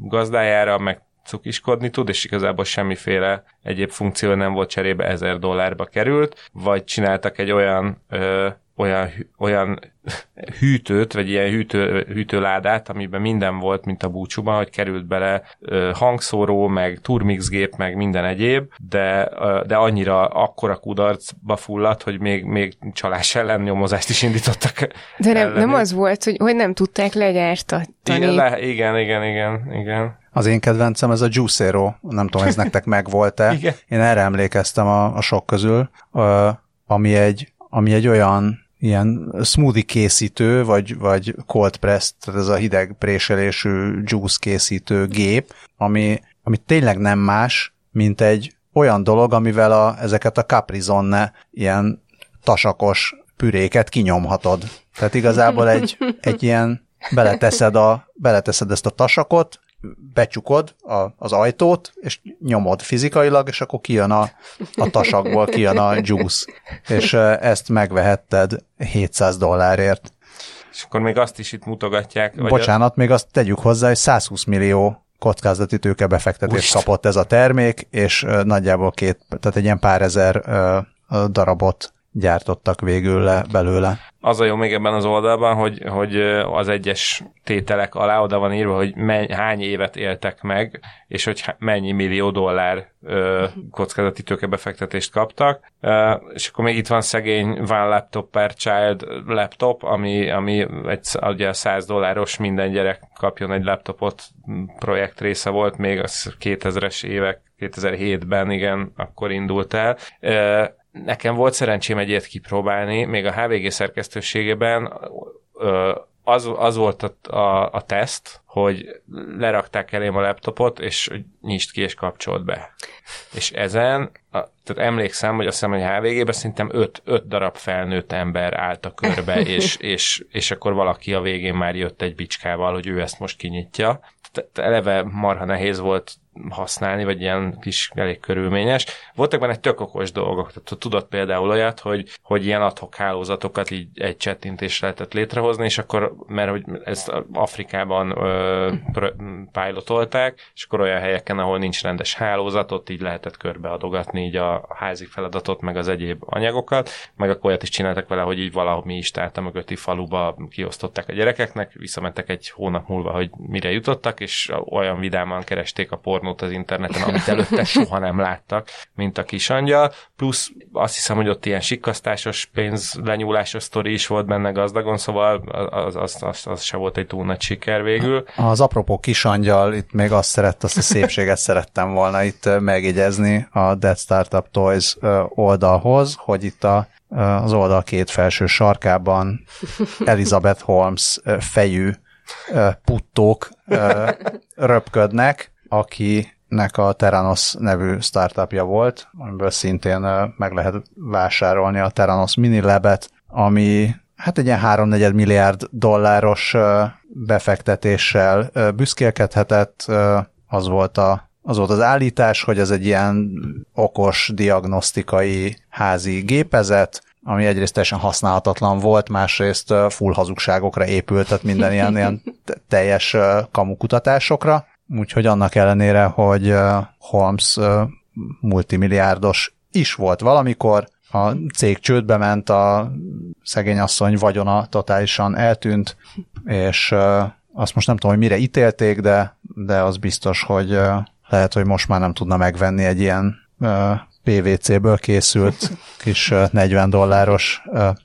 gazdájára, meg cukiskodni tud, és igazából semmiféle egyéb funkció nem volt cserébe 1000 dollárba került, vagy csináltak egy olyan ö, olyan, olyan hűtőt, vagy ilyen hűtő, hűtőládát, amiben minden volt, mint a búcsúban, hogy került bele ö, hangszóró, meg turmixgép, meg minden egyéb, de, ö, de annyira akkora kudarcba fulladt, hogy még, még csalás ellen nyomozást is indítottak. De nem, nem az volt, hogy, hogy nem tudták legyártatni. Igen, le, igen, igen, igen, igen. Az én kedvencem ez a Juicero, nem tudom, ez nektek megvolt-e. Én erre emlékeztem a, a sok közül, ami egy, ami egy olyan ilyen smoothie készítő, vagy, vagy cold press, tehát ez a hideg préselésű juice készítő gép, ami, ami tényleg nem más, mint egy olyan dolog, amivel a, ezeket a Caprizonne ilyen tasakos püréket kinyomhatod. Tehát igazából egy, egy ilyen beleteszed, a, beleteszed ezt a tasakot, becsukod a, az ajtót, és nyomod fizikailag, és akkor kijön a, a tasakból, kijön a juice. És ezt megvehetted 700 dollárért. És akkor még azt is itt mutogatják. Vagy Bocsánat, a... még azt tegyük hozzá, hogy 120 millió kockázati tőkebefektetést kapott ez a termék, és nagyjából két, tehát egy ilyen pár ezer darabot gyártottak végül le belőle. Az a jó még ebben az oldalban, hogy, hogy az egyes tételek alá oda van írva, hogy menny, hány évet éltek meg, és hogy mennyi millió dollár ö, kockázati tőkebefektetést kaptak. Ö, és akkor még itt van szegény One Laptop per Child laptop, ami, ami egy ugye 100 dolláros minden gyerek kapjon egy laptopot projekt része volt, még az 2000-es évek 2007-ben, igen, akkor indult el. Nekem volt szerencsém egy ilyet kipróbálni, még a HVG szerkesztőségében az, az volt a, a, a teszt, hogy lerakták elém a laptopot, és nyisd ki és kapcsolt be. És ezen, a, tehát emlékszem, hogy azt hiszem, hogy HVG-ben szerintem öt, öt darab felnőtt ember állt a körbe, és, és, és akkor valaki a végén már jött egy bicskával, hogy ő ezt most kinyitja. Tehát eleve marha nehéz volt használni, vagy ilyen kis elég körülményes. Voltak benne tök okos dolgok, tehát tudott például olyat, hogy, hogy ilyen adhok hálózatokat így egy csettintésre lehetett létrehozni, és akkor, mert hogy ezt Afrikában ö, pilotolták, és akkor olyan helyeken, ahol nincs rendes hálózatot, így lehetett körbeadogatni így a házi feladatot, meg az egyéb anyagokat, meg akkor olyat is csináltak vele, hogy így valahogy mi is tehát a mögötti faluba kiosztották a gyerekeknek, visszamentek egy hónap múlva, hogy mire jutottak, és olyan vidáman keresték a pornót az interneten, amit előtte soha nem láttak, mint a kis angyal. Plusz azt hiszem, hogy ott ilyen sikkasztásos, pénzlenyúlásos sztori is volt benne gazdagon, szóval az, az, az, az se volt egy túl nagy siker végül. Az apropó kisangyal, itt még azt szeret, azt a szépséget szerettem volna itt megjegyezni a Dead Startup Toys oldalhoz, hogy itt a az oldal két felső sarkában Elizabeth Holmes fejű puttók röpködnek, akinek a Teranos nevű startupja volt, amiből szintén meg lehet vásárolni a Teranos Mini Labet, ami hát egy ilyen 3-4 milliárd dolláros befektetéssel büszkélkedhetett, az volt a az volt az állítás, hogy ez egy ilyen okos diagnosztikai házi gépezet, ami egyrészt teljesen használhatatlan volt, másrészt full hazugságokra épült, tehát minden ilyen, ilyen teljes kamukutatásokra. Úgyhogy annak ellenére, hogy Holmes multimilliárdos is volt valamikor, a cég csődbe ment, a szegény asszony vagyona totálisan eltűnt, és azt most nem tudom, hogy mire ítélték, de, de az biztos, hogy lehet, hogy most már nem tudna megvenni egy ilyen PVC-ből készült kis 40 dolláros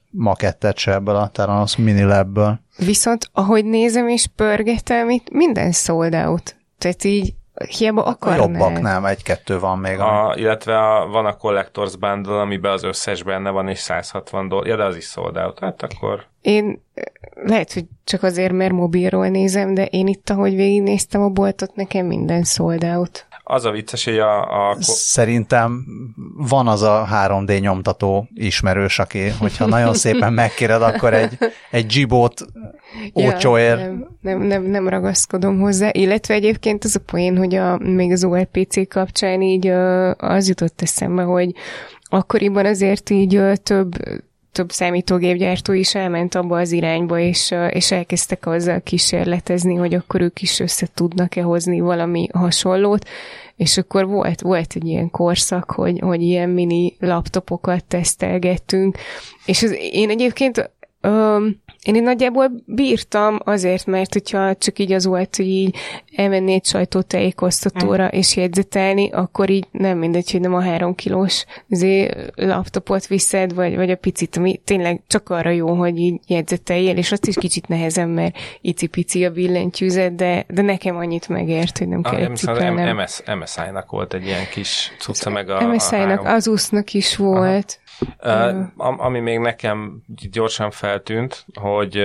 makettet se ebből a Theranos Mini Lab-ből. Viszont ahogy nézem és pörgetem, itt minden sold out. Tehát így hiába akarnál. Jobbak nem, egy-kettő van még. A, illetve a, van a Collectors Bundle, amiben az összes benne van, és 160 dollár. Ja, de az is sold out, hát akkor... Én lehet, hogy csak azért, mert mobilról nézem, de én itt, ahogy végignéztem a boltot, nekem minden sold out. Az a vicces, hogy a, a... Szerintem van az a 3D nyomtató ismerős, aki, hogyha nagyon szépen megkéred, akkor egy, egy Gibot ócsóér. Ja, nem, nem, nem, nem ragaszkodom hozzá, illetve egyébként az a poén, hogy a, még az OLPC kapcsán így az jutott eszembe, hogy akkoriban azért így több több számítógépgyártó is elment abba az irányba, és, és elkezdtek azzal kísérletezni, hogy akkor ők is össze tudnak-e hozni valami hasonlót, és akkor volt, volt egy ilyen korszak, hogy, hogy ilyen mini laptopokat tesztelgettünk, és az, én egyébként Öm, én így nagyjából bírtam azért, mert hogyha csak így az volt, hogy így elmenni egy sajtótájékoztatóra mm. és jegyzetelni, akkor így nem mindegy, hogy nem a három kilós laptopot viszed, vagy, vagy a picit, ami tényleg csak arra jó, hogy így jegyzeteljél, és azt is kicsit nehezen, mert icipici a billentyűzet, de, de nekem annyit megért, hogy nem kell egy cipelnem. MS, MSI-nak volt egy ilyen kis cucca, meg a... MSI-nak, az usznak is volt. Aha. Uh, ami még nekem gyorsan feltűnt, hogy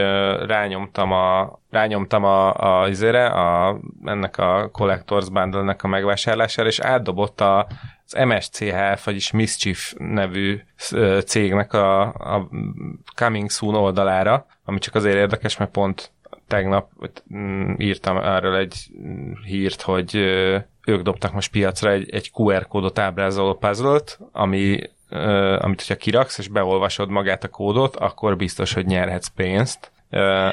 rányomtam a rányomtam a, a, izére, a, ennek a Collectors Bundle-nek a megvásárlására, és átdobott a, az MSCHF, vagyis Mischief nevű cégnek a, a Coming Soon oldalára, ami csak azért érdekes, mert pont tegnap mm, írtam erről egy hírt, hogy ők dobtak most piacra egy, egy QR kódot ábrázoló puzzle ami amit hogyha kiraksz, és beolvasod magát a kódot, akkor biztos, hogy nyerhetsz pénzt. Uh,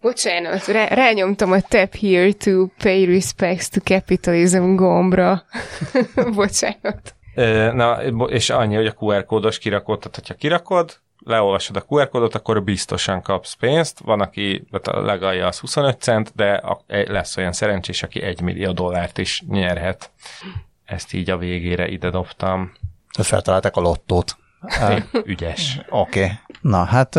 Bocsánat, rá, rányomtam a tap here to pay respects to capitalism gombra. Bocsánat. Uh, na, és annyi, hogy a QR kódos kirakod, tehát hogyha kirakod, leolvasod a QR kódot, akkor biztosan kapsz pénzt. Van, aki a legalja az 25 cent, de lesz olyan szerencsés, aki 1 millió dollárt is nyerhet. Ezt így a végére ide dobtam. Feltalálták a lottót. Ügyes. Oké. Okay. Na hát,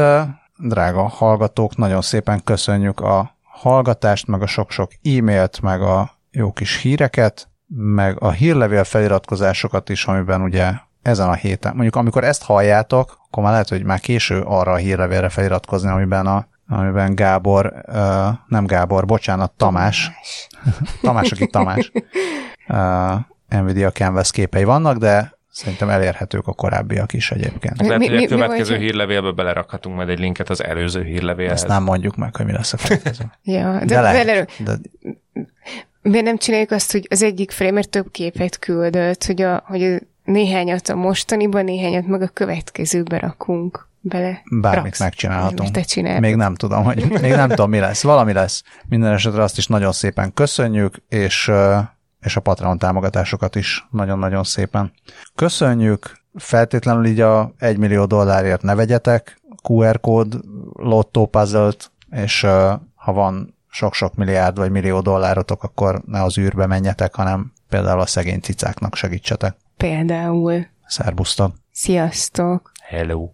drága hallgatók, nagyon szépen köszönjük a hallgatást, meg a sok-sok e-mailt, meg a jó kis híreket, meg a hírlevél feliratkozásokat is, amiben ugye ezen a héten, mondjuk amikor ezt halljátok, akkor már lehet, hogy már késő arra a hírlevélre feliratkozni, amiben a amiben Gábor, uh, nem Gábor, bocsánat, Tamás, Tamás, aki Tamás, uh, Nvidia Canvas képei vannak, de Szerintem elérhetők a korábbiak is egyébként. Lehet, hogy a következő mi, hírlevélbe belerakhatunk majd egy linket az előző hírlevélhez. Ezt nem mondjuk meg, hogy mi lesz a következő. ja, de, de lehet, de... miért nem csináljuk azt, hogy az egyik framer több képet küldött, hogy, a, hogy a néhányat a mostaniban, néhányat meg a következőbe rakunk bele. Bármit Raksz. megcsinálhatunk. Te. Még nem tudom, hogy még nem tudom, mi lesz. Valami lesz. Minden esetre azt is nagyon szépen köszönjük, és, és a Patreon támogatásokat is nagyon-nagyon szépen. Köszönjük, feltétlenül így a 1 millió dollárért ne vegyetek QR kód lottó puzzle és ha van sok-sok milliárd vagy millió dollárotok, akkor ne az űrbe menjetek, hanem például a szegény cicáknak segítsetek. Például. Szerbusztok! Sziasztok! Hello.